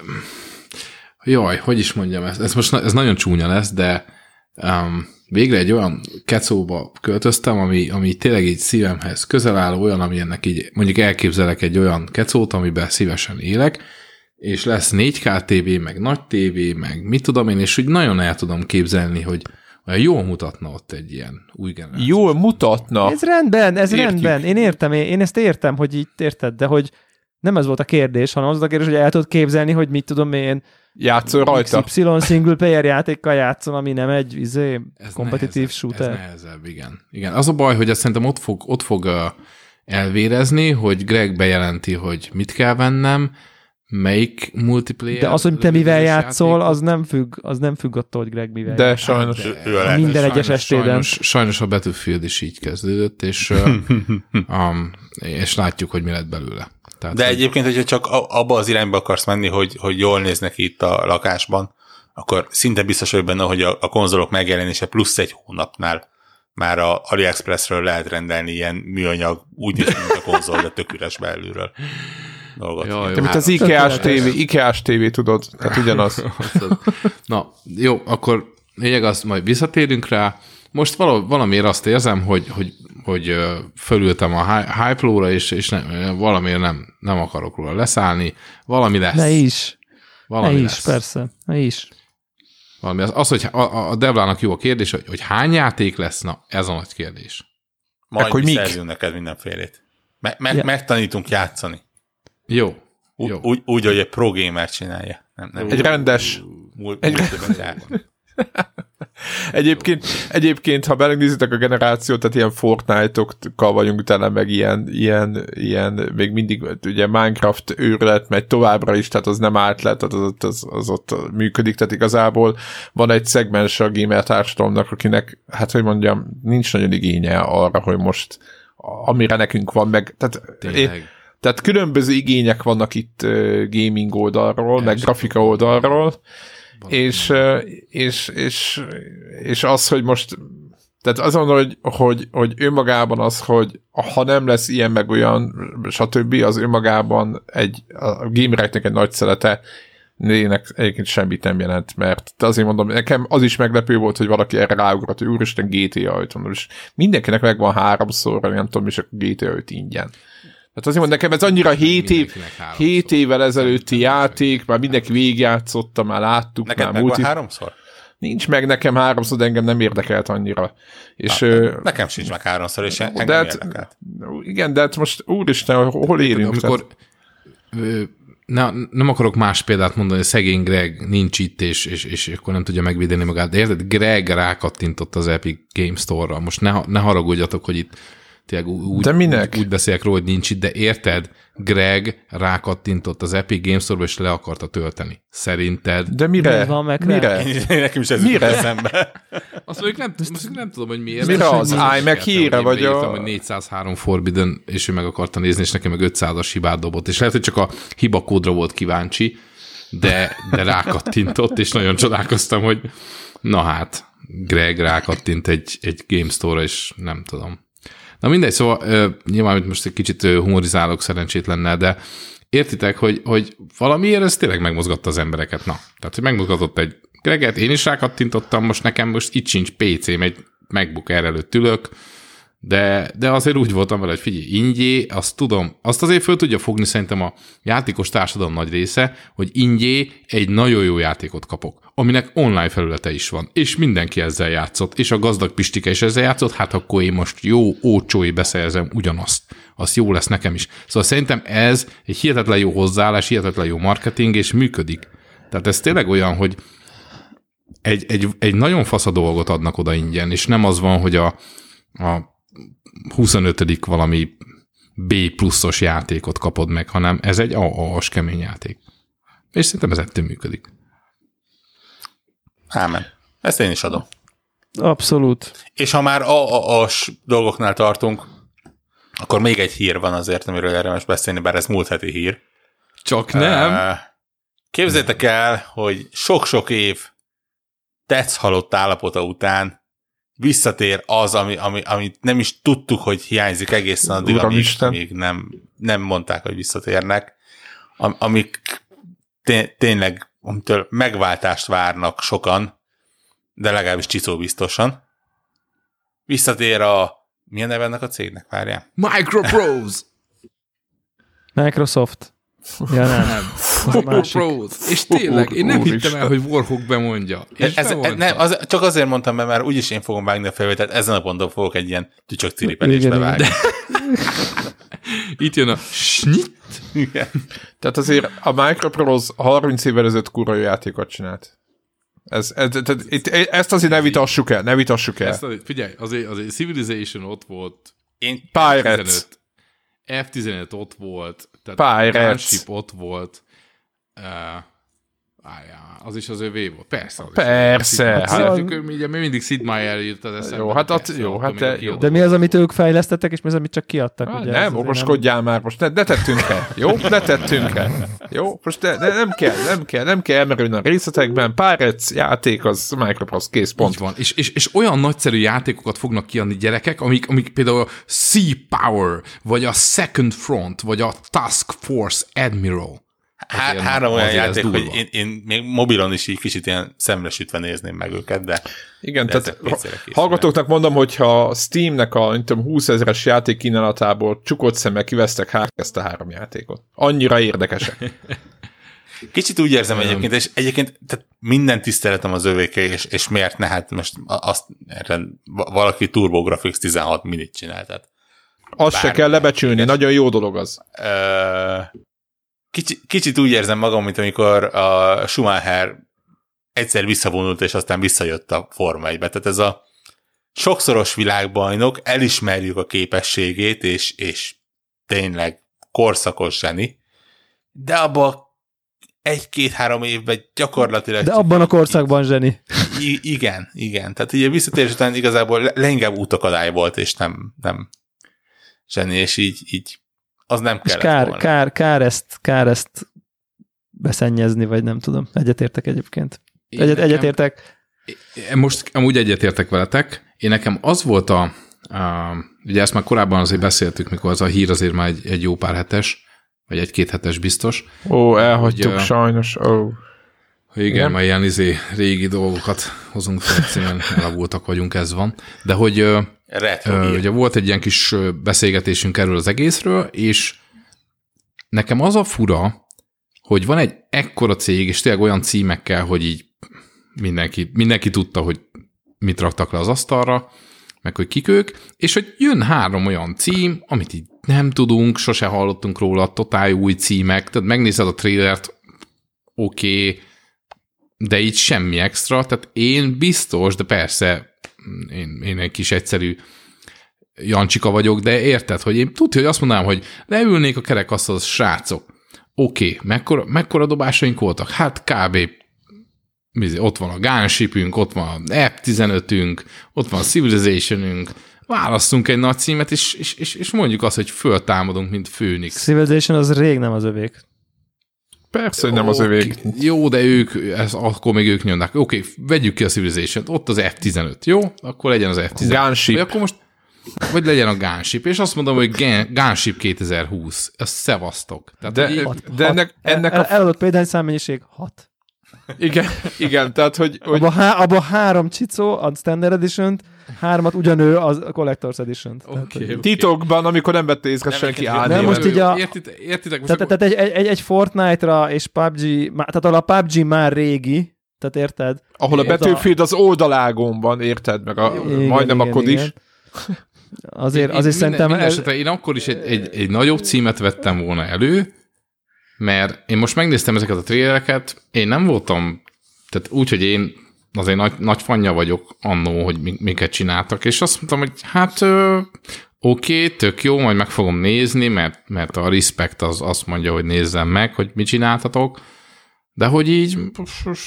um, jaj, hogy is mondjam ezt? Ez most ez nagyon csúnya lesz, de um, végre egy olyan kecóba költöztem, ami, ami tényleg így szívemhez közel áll, olyan, ami ennek így, mondjuk elképzelek egy olyan kecót, amiben szívesen élek, és lesz 4K TV, meg nagy TV, meg mit tudom én, és úgy nagyon el tudom képzelni, hogy olyan jól mutatna ott egy ilyen új generáció. Jól mutatna. Ez rendben, ez Értjük. rendben. Én értem, én, én ezt értem, hogy itt érted, de hogy nem ez volt a kérdés, hanem az volt a kérdés, hogy el tudod képzelni, hogy mit tudom én, játszol rajta. XY single player játékkal játszom, ami nem egy izé, ez kompetitív nehezebb, shooter. Ez nehezebb, igen. igen. Az a baj, hogy azt szerintem ott fog, ott fog elvérezni, hogy Greg bejelenti, hogy mit kell vennem, melyik multiplayer. De az, hogy te mivel játszol, játék? az nem függ, az nem függ attól, hogy Greg mivel De játszol. sajnos. De, ő a minden egyes estében. Sajnos, sajnos a Battlefield is így kezdődött, és, um, és látjuk, hogy mi lett belőle. Tehát, De hogy... egyébként, hogyha csak abba az irányba akarsz menni, hogy, hogy jól néznek itt a lakásban, akkor szinte biztos vagy benne, hogy a, a konzolok megjelenése plusz egy hónapnál már a AliExpressről lehet rendelni ilyen műanyag, úgy néz mint a konzol, de tök üres belülről dolgot. Jaj, Te mint az IKEA-s TV, IKEA-s TV, tudod, tehát ugyanaz. Na, jó, akkor lényeg az, majd visszatérünk rá. Most val- valamiért azt érzem, hogy, hogy, hogy fölültem a hype és, és nem, valamiért nem, nem akarok róla leszállni. Valami lesz. Ne is. Valami ne lesz. is, persze. Ne is. Valami az, az hogy a, a Devlának jó a kérdés, hogy, hogy hány játék lesz, na, ez a nagy kérdés. Majd Akkor mi szerzünk neked mindenfélét. Me- me- ja. Megtanítunk játszani. Jó. Jó. Úgy, úgy, hogy egy pro gamer csinálja. Nem, nem egy rendes. Múlt, egy múlt egyébként, egyébként, ha belegnézitek a generációt, tehát ilyen Fortnite-okkal vagyunk tele, meg ilyen, ilyen, ilyen, még mindig ugye Minecraft őrület megy továbbra is, tehát az nem állt le, tehát az, az, az ott működik, tehát igazából van egy szegmens a gamer társadalomnak, akinek, hát hogy mondjam, nincs nagyon igénye arra, hogy most amire nekünk van, meg, tehát Tényleg. tehát különböző igények vannak itt gaming oldalról, meg grafika oldalról, és, és, és, és az, hogy most tehát az mondom, hogy, hogy, hogy önmagában az, hogy ha nem lesz ilyen meg olyan, stb., az önmagában egy, a gamereknek egy nagy szelete Nének egyébként semmit nem jelent, mert de azért mondom, nekem az is meglepő volt, hogy valaki erre ráugrott, hogy úristen GTA 5 mondom, és mindenkinek megvan háromszor, nem tudom, és akkor GTA 5 ingyen. Hát azért mondom, nekem ez annyira 7 év, Mindenkinek háromszor. 7 évvel ezelőtti játék, már mindenki végigjátszotta, már láttuk, Neked már megvan multi... háromszor? Nincs meg nekem háromszor, de engem nem érdekelt annyira. És ö, Nekem sincs meg háromszor, és engem de hát, érdekelt. igen, de hát most úristen, hol élünk? Amikor ö, ne, nem akarok más példát mondani, hogy szegény Greg nincs itt, és, és, és akkor nem tudja megvédeni magát, de érted, Greg rákattintott az Epic Game Store-ra. Most ne, ne haragudjatok, hogy itt tényleg úgy, De minek? Úgy, úgy beszélek róla, hogy nincs itt, de érted, Greg rákattintott az Epic Game Store-ba, és le akarta tölteni. Szerinted? De mire? Mi van meg mire? Én, nekem is ez Mire? eszembe. Azt mondjuk nem, azt nem tudom, hogy miért. Mire az? iMac értem, híre, vagy a- beírtam, hogy 403 Forbidden, és ő meg akarta nézni, és nekem meg 500-as hibát dobott. És lehet, hogy csak a hibakódra volt kíváncsi, de, de rákattintott, és nagyon csodálkoztam, hogy na hát, Greg rákattint egy, egy Game Store-ra, és nem tudom. Na mindegy, szóval nyilván itt most egy kicsit humorizálok szerencsétlennel, de értitek, hogy, hogy valamiért ez tényleg megmozgatta az embereket. Na, tehát, hogy megmozgatott egy Greget, én is rákattintottam, most nekem most itt sincs PC-m, egy MacBook Air előtt ülök, de, de azért úgy voltam vele, hogy figyelj, ingyé, azt tudom, azt azért föl tudja fogni szerintem a játékos társadalom nagy része, hogy ingyé egy nagyon jó játékot kapok, aminek online felülete is van, és mindenki ezzel játszott, és a gazdag Pistike is ezzel játszott, hát akkor én most jó ócsói beszerzem ugyanazt. Az jó lesz nekem is. Szóval szerintem ez egy hihetetlen jó hozzáállás, hihetetlen jó marketing, és működik. Tehát ez tényleg olyan, hogy egy, egy, egy nagyon fasz a dolgot adnak oda ingyen, és nem az van, hogy a, a 25. valami B pluszos játékot kapod meg, hanem ez egy AA-as kemény játék. És szerintem ez ettől működik. Ámen. Ezt én is adom. Abszolút. És ha már a-a-as dolgoknál tartunk, akkor még egy hír van azért, amiről érdemes beszélni, bár ez múlt heti hír. Csak Ö, Képzeljétek el, hogy sok-sok év tetsz halott állapota után visszatér az, ami, ami, amit nem is tudtuk, hogy hiányzik egészen addig, amíg, Uramisten. amíg nem, nem mondták, hogy visszatérnek, am, amik té- tényleg amitől megváltást várnak sokan, de legalábbis Csicó biztosan. Visszatér a... Milyen neve ennek a cégnek, várjál? Microprose! Microsoft. Ja, nem. Microprose! És tényleg, én nem Úristen. hittem el, hogy Warhawk bemondja. És Ez, ez, nem, az, csak azért mondtam be, mert úgyis én fogom vágni a felvételt, ezen a ponton fogok egy ilyen tücsök ciripelést bevágni. Itt jön a snit. Igen. Tehát azért a Microprose 30 évvel ezelőtt kurva játékot csinált. Ez, ez, tehát itt, ezt azért ne vitassuk el, ne vitassuk el. Ezt, azért- figyelj, azért, azért Civilization ott volt, Én Pirates. F15, F15 ott volt, tehát Pirates. Gunship ott volt, uh, ájá, az is az övé volt. Persze. Az is Persze, Hát, hát- hát, ugye még mindig Sid Meier jut az eszembe. Jó, hát ott- persze, jó, hát a jó. De mi az, amit ők fejlesztettek, és mi az, amit csak kiadtak? Ah, ugye? Nem, okoskodjál már most, ne, ne tettünk el. Jó, ne tettünk el. Jó, most ne, ne, nem kell, nem kell, nem kell elmerülni a részletekben. Pirates játék az Microprose kész Így pont. van. És, és, és olyan nagyszerű játékokat fognak kiadni gyerekek, amik, amik például a Sea Power, vagy a Second Front, vagy a Task Force Admiral. Há- három olyan játék, hogy én, én még mobilon is így kicsit ilyen szemlesütve nézném meg őket, de Igen, De tehát hallgatóknak mondom, hogy ha Steamnek a nem tudom, 20 ezeres játék kínálatából csukott szemmel kivesztek hár, ezt a három játékot. Annyira érdekesek. kicsit úgy érzem egyébként, és egyébként tehát minden tiszteletem az övéké, és, és miért ne, hát most azt erre valaki TurboGrafx 16 minit csinál, tehát Azt se kell lebecsülni, nagyon jó dolog az. Ö, kicsi, kicsit úgy érzem magam, mint amikor a Schumacher egyszer visszavonult, és aztán visszajött a Forma 1 Tehát ez a sokszoros világbajnok, elismerjük a képességét, és, és tényleg korszakos zseni, de abba egy-két-három évben gyakorlatilag... De abban a korszakban, Zseni. I- igen, igen. Tehát ugye visszatérés után igazából le- leginkább útakadály volt, és nem, nem zseni, és így, így az nem És kellett kár, volna. kár, kár, ezt, kár ezt beszennyezni, vagy nem tudom. Egyetértek egyébként. Egyet, nekem- egyetértek. Most amúgy egyetértek veletek. Én nekem az volt a, a ugye ezt már korábban azért beszéltük, mikor az a hír azért már egy, egy jó pár hetes, vagy egy-két hetes biztos, Ó, elhagytuk Hogy, sajnos. Ó. Igen, Igen. már ilyen izé, régi dolgokat hozunk fel, elavultak vagyunk, ez van. De hogy Retro ugye volt egy ilyen kis beszélgetésünk erről az egészről, és nekem az a fura, hogy van egy ekkora cég, és tényleg olyan címekkel, hogy így mindenki, mindenki tudta, hogy mit raktak le az asztalra, meg hogy kik ők, és hogy jön három olyan cím, amit így nem tudunk, sose hallottunk róla, totál új címek, tehát megnézed a trailert, oké, okay, de így semmi extra, tehát én biztos, de persze én, én egy kis egyszerű Jancsika vagyok, de érted, hogy én tudja, hogy azt mondanám, hogy leülnék a kerekasztalhoz, srácok, oké, okay, mekkora, mekkora dobásaink voltak? Hát kb. Ott van a Gunshipünk, ott van a F-15-ünk, ott van a Civilizationünk, választunk egy nagy címet, és, és, és, és mondjuk azt, hogy föltámadunk, mint Phoenix. Civilization az rég nem az övék. Persze, hogy nem az övék. Jó, de ők, ez, akkor még ők nyomnak. Oké, okay, vegyük ki a Civilization-t, ott az F-15, jó? Akkor legyen az F-15. Gunship. Vagy akkor most, vagy legyen a Gunship, és azt mondom, hogy Gun- Gunship 2020, ezt szevasztok. Tehát, De, így, de ennek, ennek El, a... eladott példányszámmennyiség 6. Igen, igen, tehát, hogy, hogy Abba, há, abba három csicó, a Standard edition hármat ugyanő az a Collector's edition Oké, oké. titokban, amikor nem vette észre Nem, senki állni. nem, most így a- Értitek, értitek most Tehát, akkor, tehát egy, egy, egy Fortnite-ra és PUBG, tehát ahol a PUBG már régi, tehát érted? ahol a Battlefield az oldalágon van, érted? Meg a, Igen, majdnem igen, a kod is. igen. Azért, Én- azért én szerintem... Minden, ez, minden esetre én akkor is egy, egy, egy nagyobb címet vettem volna elő, mert én most megnéztem ezeket a trélereket, én nem voltam, tehát úgy, hogy én azért nagy, nagy fanja vagyok annó, hogy mi- miket csináltak, és azt mondtam, hogy hát oké, okay, tök jó, majd meg fogom nézni, mert, mert a respect az azt mondja, hogy nézzem meg, hogy mit csináltatok, de hogy így,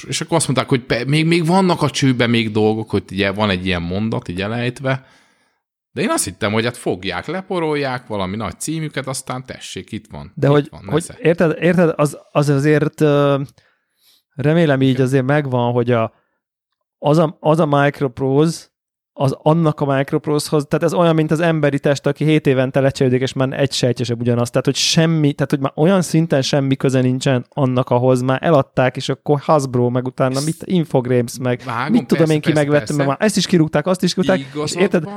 és akkor azt mondták, hogy pe- még, még vannak a csőben még dolgok, hogy ugye van egy ilyen mondat, így elejtve, de én azt hittem, hogy hát fogják, leporolják valami nagy címüket, aztán tessék, itt van. De itt hogy, van, hogy érted, érted az, az azért remélem így azért megvan, hogy a, az, a, az a Microprose, az annak a Microprose-hoz, tehát ez olyan, mint az emberi test, aki 7 évente lecserélődik, és már egy sejtjesebb ugyanaz. Tehát, hogy semmi, tehát, hogy már olyan szinten semmi köze nincsen annak ahhoz, már eladták, és akkor Hasbro, meg utána mit, Infogrames, meg Vágom, mit tudom persze, én, ki persze, megvette, persze. meg már ezt is kirúgták, azt is kirúgták, és érted,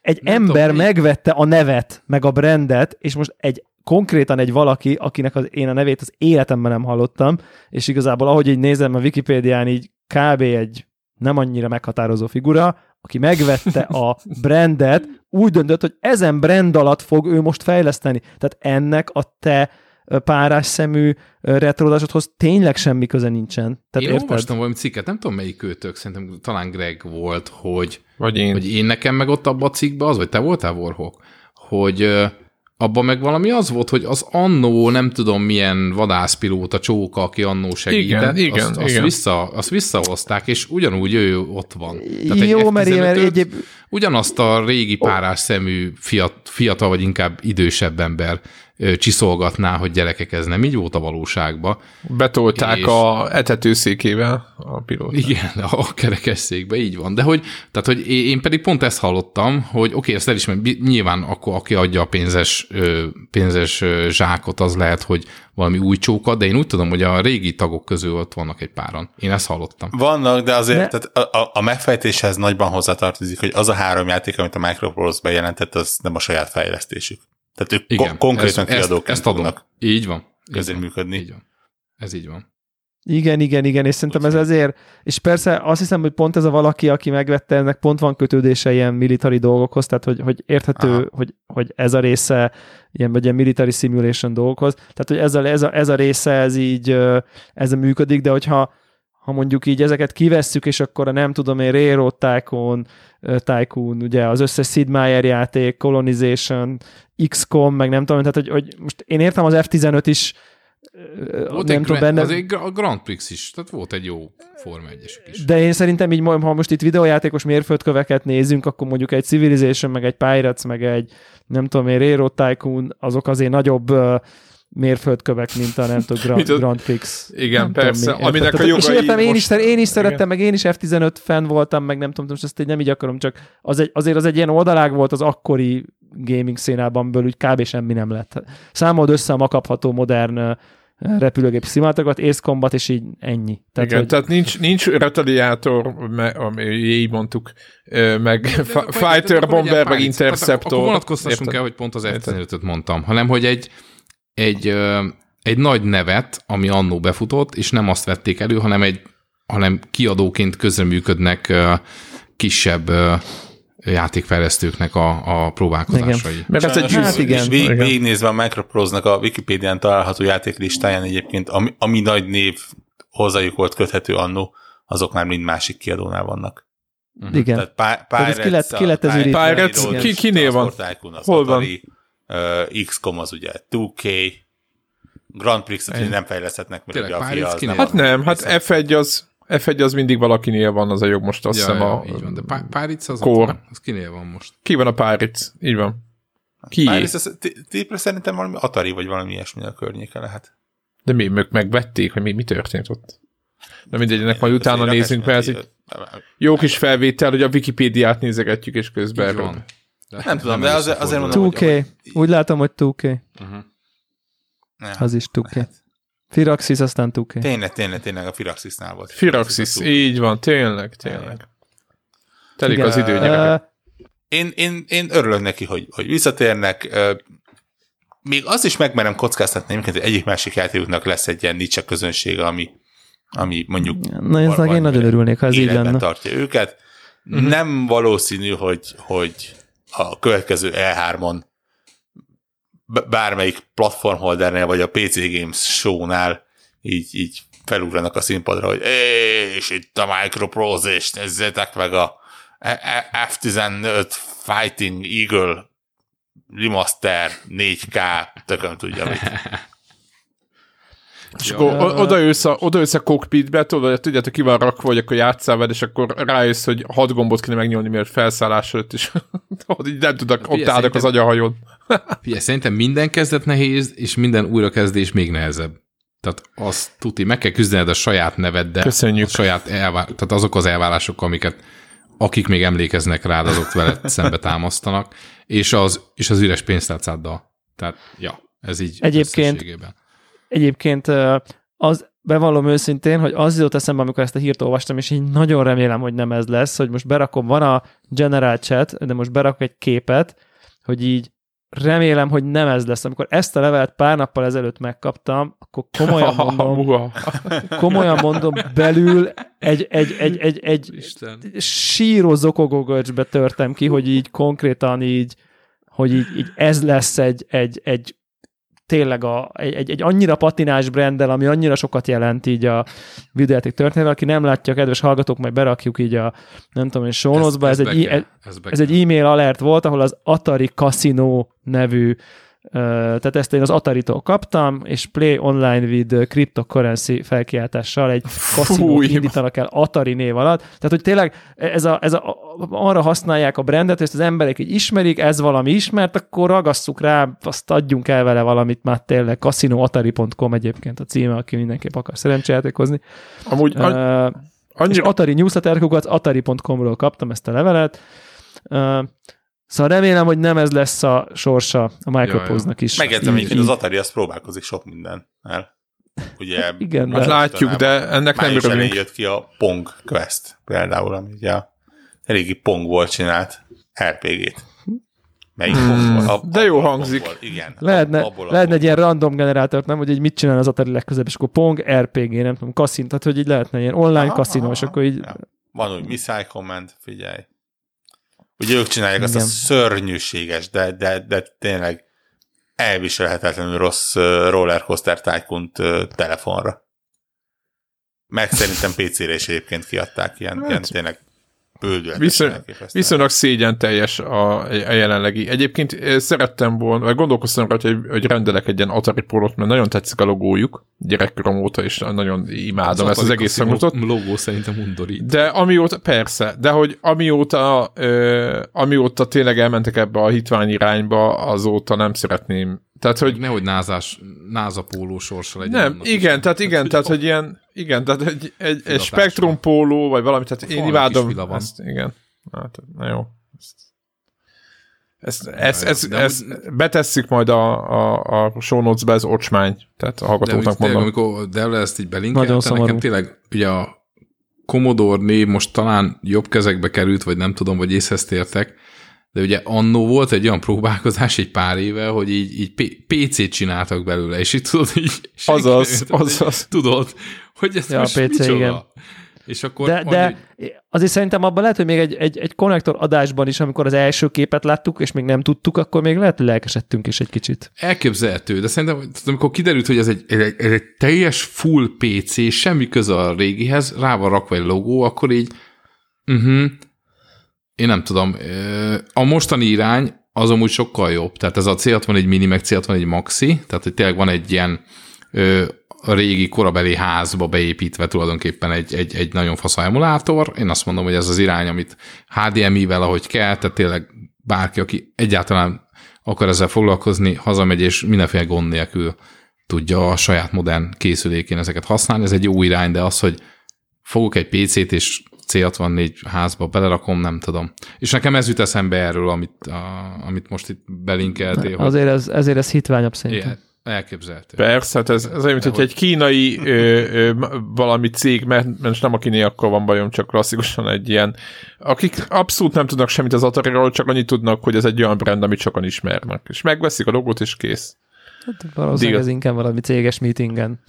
egy Nem ember tudom, megvette a nevet, meg a brandet, és most egy konkrétan egy valaki, akinek az, én a nevét az életemben nem hallottam, és igazából ahogy így nézem a Wikipédián, így kb. egy nem annyira meghatározó figura, aki megvette a brandet, úgy döntött, hogy ezen brand alatt fog ő most fejleszteni. Tehát ennek a te párás szemű retrodásodhoz tényleg semmi köze nincsen. Tehát Én érted? olvastam valami cikket, nem tudom melyik őtök, szerintem talán Greg volt, hogy, Vagy én. hogy én nekem meg ott abban a cikkben az, vagy te voltál Warhawk, hogy abban meg valami az volt, hogy az annó nem tudom milyen vadászpilóta csóka, aki annó segített, Igen, igen, azt, azt, igen. Vissza, azt visszahozták, és ugyanúgy ő ott van. Tehát egy Jó, mert mert F-15-öt egyéb, ugyanazt a régi párás szemű fiat, fiatal, vagy inkább idősebb ember csiszolgatná, hogy gyerekek, ez nem így volt a valóságban. Betolták És- a etetőszékével a pilót. Igen, a kerekesszékbe, így van. De hogy, tehát, hogy én pedig pont ezt hallottam, hogy oké, okay, ezt elismerem, nyilván akkor, aki adja a pénzes, pénzes zsákot, az lehet, hogy valami új csóka, de én úgy tudom, hogy a régi tagok közül ott vannak egy páran. Én ezt hallottam. Vannak, de azért Ne- tehát a, a, a megfejtéshez nagyban hozzátartozik, hogy az a három játék, amit a Microprose bejelentett, az nem a saját fejlesztésük. Tehát ők Igen, ko- konkrétan ezt, ezt, kiadóként ezt adom. fognak Így van. Így van. működni. Így van. Ez így van. Igen, igen, igen, és szerintem ez azért, és persze azt hiszem, hogy pont ez a valaki, aki megvette, ennek pont van kötődése ilyen military dolgokhoz, tehát hogy, hogy érthető, Aha. hogy, hogy ez a része ilyen, vagy ilyen military simulation dolgokhoz, tehát hogy ez a, ez a, ez a része, ez így, ez a működik, de hogyha ha mondjuk így ezeket kivesszük, és akkor a nem tudom én, Railroad Tycoon, Tycoon, ugye az összes Sid Meier játék, Colonization, XCOM, meg nem tudom, tehát hogy, hogy most én értem az F-15 is, Volt nem egy, tudom, benne, az egy Gra- a Grand Prix is, tehát volt egy jó Forma 1 is. de én szerintem így, ha most itt videójátékos mérföldköveket nézünk, akkor mondjuk egy Civilization, meg egy Pirates, meg egy nem tudom én, Railroad Tycoon, azok azért nagyobb uh, mérföldkövek, mint a nem tudom, Grand, Grand Prix. Igen, nem persze, tudom mi, aminek érted? a Tehát- És jogai értem, én is, most- szer- én is szerettem, igen. meg én is F-15 fan voltam, meg nem tudom, most ezt így nem így akarom, csak az egy, azért az egy ilyen oldalág volt az akkori gaming szénában, belül úgy kb. semmi nem lett. Számold össze a makapható modern repülőgép szimátokat, Ace Combat, és így ennyi. Tehát, Igen, hogy... tehát nincs, nincs retaliátor, ami így mondtuk, meg fa- Fighter, Bomber, meg Interceptor. Akkor vonatkoztassunk el, hogy pont az F-15-öt mondtam, hanem hogy egy, egy, egy nagy nevet, ami annó befutott, és nem azt vették elő, hanem egy hanem kiadóként közreműködnek kisebb játékfejlesztőknek a, a próbálkozásai. Igen. Mert ez egy hát igen. Vég, végignézve a Microprose-nak a Wikipédián található játéklistáján egyébként, ami, ami nagy név hozzájuk volt köthető annó, azok már mind másik kiadónál vannak. Uh-huh. Igen. Tehát Pirates, ki lett, ki lett ez Pirates, ki, kinél van? Hol van? Uh, XCOM az ugye 2K, Grand Prix-et nem fejleszthetnek, mert ugye a fia az nem Hát nem, hát F1 az F1 az mindig valakinél van az a jog most, azt ja, hiszem ja, a... Így van, de Páric az kor. az kinél van most? Ki van a Páric? Így van. Ki? Páric, az, tépre szerintem valami Atari, vagy valami ilyesmi a környéke lehet. De mi, meg, megvették, hogy mi, mi történt ott? De mindegy, ennek majd utána nézünk, mert ez egy jó kis felvétel, hogy a Wikipédiát nézegetjük, és közben van. De nem tudom, de azért, azért mondom, 2K. Hogy... Úgy látom, hogy 2K. Uh-huh. Az is 2K. Lehet. Firaxis, aztán 2 Tényleg, tényleg, tényleg a Firaxisnál volt. Firaxis, így van, tényleg, tényleg. Telik Igen. az idő, gyerekek. Én, én, én örülök neki, hogy, hogy visszatérnek. Még az is megmerem kockáztatni, hogy egyik másik játékoknak lesz egy ilyen niche közönsége, ami, ami mondjuk Na, ez én nagyon örülnék, ha ez így lenne. tartja őket. Uh-huh. Nem valószínű, hogy, hogy a következő E3-on bármelyik platformholdernél, vagy a PC Games show-nál így, így felugranak a színpadra, hogy és itt a Microprose, és nézzétek meg a F-15 Fighting Eagle remaster 4K, tököm tudja mit. És akkor oda jössz a, oda jössz a cockpitbe, tudod, tudjátok, ki van rakva, hogy akkor játszál veled, és akkor rájössz, hogy hat gombot kéne megnyomni, miért felszállás előtt, és így nem tudok, ott állnak az agyahajón. Figyelj, szerintem minden kezdet nehéz, és minden újrakezdés még nehezebb. Tehát azt tuti, meg kell küzdened a saját neveddel. Köszönjük. A saját elvá- tehát azok az elvárások, amiket akik még emlékeznek rád, azok veled szembe támasztanak, és az, és az üres pénztárcáddal. Tehát, ja, ez így Egyébként, egyébként az bevallom őszintén, hogy az jutott eszembe, amikor ezt a hírt olvastam, és én nagyon remélem, hogy nem ez lesz, hogy most berakom, van a general chat, de most berak egy képet, hogy így remélem, hogy nem ez lesz. Amikor ezt a levelet pár nappal ezelőtt megkaptam, akkor komolyan mondom, komolyan mondom, belül egy, egy, egy, egy, egy síró zokogógörcsbe törtem ki, hogy így konkrétan így, hogy így, így ez lesz egy, egy, egy tényleg a, egy, egy, annyira patinás brandel, ami annyira sokat jelent így a videójáték történetben, aki nem látja, kedves hallgatók, majd berakjuk így a, nem tudom, és ez, ez, ez, egy, e, ez, ez egy e-mail alert volt, ahol az Atari Casino nevű tehát ezt én az Atari-tól kaptam, és Play Online with Cryptocurrency felkiáltással egy kaszinót indítanak el Atari név alatt. Tehát, hogy tényleg ez a, ez a, arra használják a brandet, hogy ezt az emberek így ismerik, ez valami ismert, akkor ragasszuk rá, azt adjunk el vele valamit már tényleg. Casinoatari.com egyébként a címe, aki mindenképp akar szerencsejátékozni. Amúgy uh, annyi... És Atari newsletterkukat atari.com-ról kaptam ezt a levelet. Uh, Szóval remélem, hogy nem ez lesz a sorsa a Microprose-nak is. Megjegyzem, hogy az Atari azt próbálkozik sok minden el. Ugye, Igen, de látjuk, de ennek nem örülünk. jött ki a Pong Quest például, ami ugye a régi Pong volt csinált RPG-t. Melyik hmm, a, de jó hangzik. Igen. Lehetne, abból lehetne egy ilyen random generátort, nem, hogy egy mit csinál az Atari legközelebb, és akkor Pong, RPG, nem tudom, kaszin, tehát hogy így lehetne ilyen online kaszinó, és akkor így... Ja. Van úgy Missile Command, figyelj. Ugye ők csinálják Igen. azt a szörnyűséges, de, de, de tényleg elviselhetetlenül rossz rollercoaster tycoon telefonra. Meg szerintem PC-re is egyébként kiadták ilyen, hát, ilyen tényleg Viszony, viszonylag szégyen teljes a, a jelenlegi. Egyébként szerettem volna, vagy gondolkoztam rá, hogy, hogy rendelek egy ilyen Atari Pro-t, mert nagyon tetszik a logójuk, gyerekkorom óta, és nagyon imádom az ezt az egész hangulatot. logó szerintem undorít. De amióta, persze, de hogy amióta, ö, amióta tényleg elmentek ebbe a hitvány irányba, azóta nem szeretném tehát, hogy... Nehogy názás, názapóló sorsa legyen. Nem, igen, tehát igen, hát, tehát, hogy ilyen, igen, tehát egy, egy, egy spektrum póló, vagy valami, tehát én imádom ezt, igen. Hát, na jó. Ezt, ezt, ezt, de ezt betesszük majd a, a, a show notes-be, ez ocsmány, tehát a De hallgatóknak úgy tényleg, mondom. amikor Devle ezt így belinkelte, nekem tényleg ugye a Commodore név most talán jobb kezekbe került, vagy nem tudom, vagy észhez tértek, de ugye annó volt egy olyan próbálkozás egy pár éve, hogy így, így PC-t csináltak belőle, és így tudod, így Azaz, nem azaz. Tudod, hogy ez Ja, a most PC, micsoda? igen. És akkor De, annyi, de azért szerintem abban lehet, hogy még egy, egy, egy konnektor adásban is, amikor az első képet láttuk, és még nem tudtuk, akkor még lehet, hogy lelkesedtünk is egy kicsit. Elképzelhető, de szerintem, amikor kiderült, hogy ez egy, ez egy, ez egy teljes full PC, semmi köze a régihez, rá van rakva egy logó, akkor így, uh-huh, én nem tudom, a mostani irány az amúgy sokkal jobb, tehát ez a C61 mini, meg C61 maxi, tehát hogy tényleg van egy ilyen a régi korabeli házba beépítve tulajdonképpen egy, egy, egy nagyon fasz emulátor. Én azt mondom, hogy ez az irány, amit HDMI-vel, ahogy kell, tehát tényleg bárki, aki egyáltalán akar ezzel foglalkozni, hazamegy és mindenféle gond nélkül tudja a saját modern készülékén ezeket használni. Ez egy jó irány, de az, hogy fogok egy PC-t és C64 házba belerakom, nem tudom. És nekem ez jut eszembe erről, amit, a, amit most itt belinkeltél, hogy Azért ez, ezért ez hitványabb szerintem. ilyen, elképzelhető. Persze, hát ez, ez olyan, mint hogy egy kínai ö, ö, valami cég, mert, mert nem a kínaiakkal van bajom, csak klasszikusan egy ilyen, akik abszolút nem tudnak semmit az atari csak annyit tudnak, hogy ez egy olyan brand, amit sokan ismernek. És megveszik a logót, és kész. Hát valószínűleg Diga. ez inkább valami céges meetingen.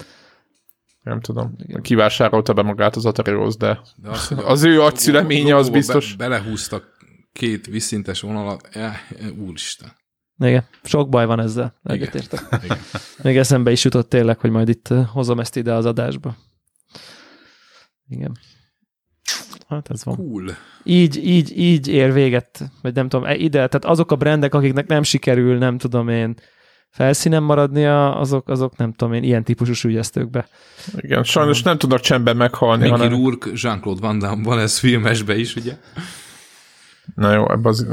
Nem tudom. Kivásárolta be magát az atari de De az, az ő agyszüleménye az biztos. Be, belehúztak két visszintes vonalat, eh, eh, úristen. Igen, sok baj van ezzel. Egyetértek. Igen. Még eszembe is jutott tényleg, hogy majd itt ö, hozom ezt ide az adásba. Igen. Hát ez van. Cool. Így, így, így ér véget, vagy nem tudom, e- ide, tehát azok a brendek, akiknek nem sikerül, nem tudom én, felszínen maradnia, azok, azok nem tudom én, ilyen típusú sügyesztőkbe. Igen, sajnos nem tudnak csendben meghalni, Mickey hanem... Rourke, Jean-Claude Van Damme van ez filmesbe is, ugye? Na jó, ebbe az...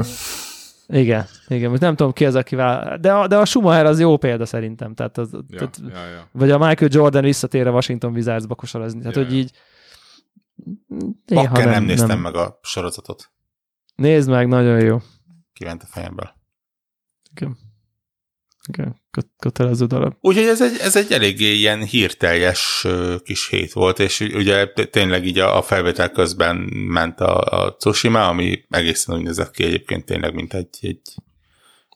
Igen, igen, most nem tudom ki az, akivel, de a, de a Schumacher az jó példa szerintem, tehát, az, Ja, tehát ja, ja. vagy a Michael Jordan visszatér a Washington Wizardsba kosarazni, tehát Ja, hogy így néha Bakker nem, nem néztem meg a sorozatot. Nézd meg, nagyon jó. Kiment a fejemből. Igen. Igen, kö- kötelező darab. Úgyhogy ez egy, ez egy eléggé ilyen hírteljes kis hét volt, és ugye tényleg így a, a felvétel közben ment a, a Tsushima, ami egészen úgy nézett ki egyébként tényleg, mint egy, egy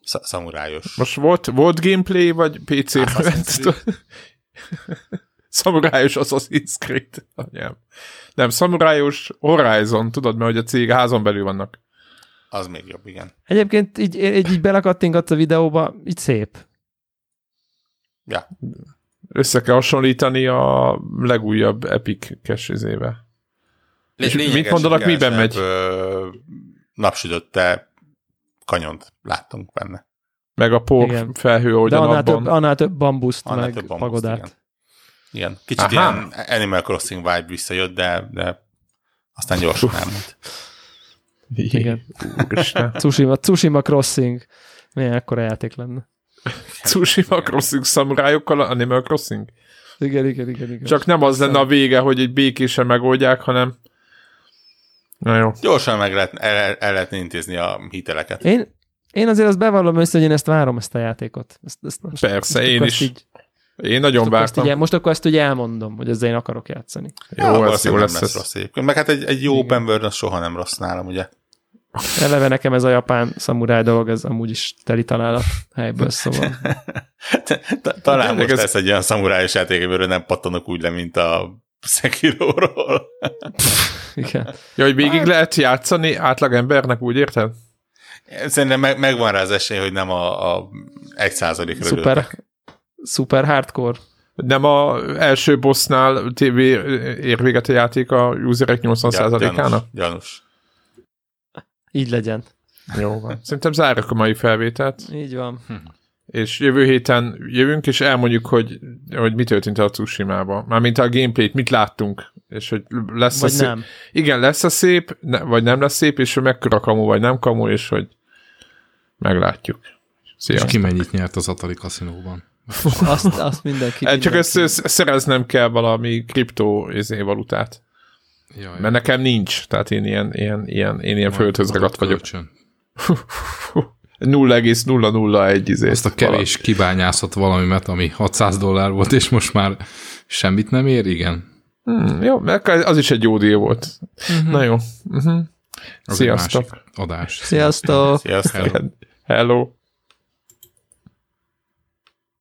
sz- szamurájos. Most volt, volt gameplay, vagy Assassin's ment? Szamurájos Assassin's Creed. Anyám. Nem, szamurájos Horizon, tudod, mert hogy a cég házon belül vannak. Az még jobb, igen. Egyébként így, így, így belekattingatsz a videóba, így szép. Ja. Össze kell hasonlítani a legújabb Epic cache És mit mondanak, miben megy? Ö, napsütötte kanyont láttunk benne. Meg a por Igen. felhő, ahogy De a annál napban. több, annál több bambuszt, Annál meg több bambuszt, pagodát. igen. Igen, kicsit Aha. ilyen Animal Crossing vibe visszajött, de, de aztán gyorsan elmúlt. Igen. Tsushima, Tsushima Crossing. Milyen ekkora játék lenne. Tsushima Crossing szamurájokkal Animal Crossing? Igen, igen, igen. igen. Csak nem az lenne a vége, hogy egy békésen megoldják, hanem Na jó. Gyorsan meg lehet, el, el lehetne intézni a hiteleket. Én, én azért azt bevallom össze, hogy én ezt várom, ezt a játékot. Ezt, ezt most, Persze, most én is. Így, Én nagyon most, akkor ezt vártam. így, most akkor ezt ugye elmondom, hogy ezzel én akarok játszani. Jó, ez jó lesz lesz ez. rossz. Meg hát egy, egy jó open world az soha nem rossz nálam, ugye? Eleve nekem ez a japán szamuráj dolog, ez amúgy is teli találat helyből, szóval. Ta- Talán most ez- lesz egy olyan szamurájos játék, amiről nem pattanok úgy le, mint a Sekiroról. Igen. Ja, hogy végig lehet játszani átlagembernek, úgy érted? Szerintem meg, megvan rá az esély, hogy nem a, a egy százalékra Szuper, szuper hardcore. Nem a első bossnál TV ér véget a játék a userek 80%-ának? Gyanús. gyanús. Így legyen. Jó van. Szerintem zárjuk a mai felvételt, Így van. és jövő héten jövünk, és elmondjuk, hogy, hogy mi történt a Tsushima-ba. Mármint a gameplayt, mit láttunk, és hogy lesz a Vagy szép, nem. Igen, lesz a szép, ne, vagy nem lesz szép, és hogy mekkora kamu, vagy nem kamu, és hogy meglátjuk. És Sziasztok! ki mennyit nyert az Atari kaszinóban? Azt, azt mindenki. Eh, Csak mindenki. ezt, ezt szereznem kell valami kriptó izé, valutát. Jaj, Mert nekem nincs, tehát én ilyen, ilyen, ilyen, én ilyen földhöz ragadt vagyok. Kölcsön. 0,001 izé. Ezt a kevés kibányászott valamimet, ami 600 dollár volt, és most már semmit nem ér, igen. Hmm, jó, mert az is egy jó díj volt. Uh-huh. Na jó. Uh-huh. Az Sziasztok. egy másik adás. Sziasztok! Sziasztok! Hello.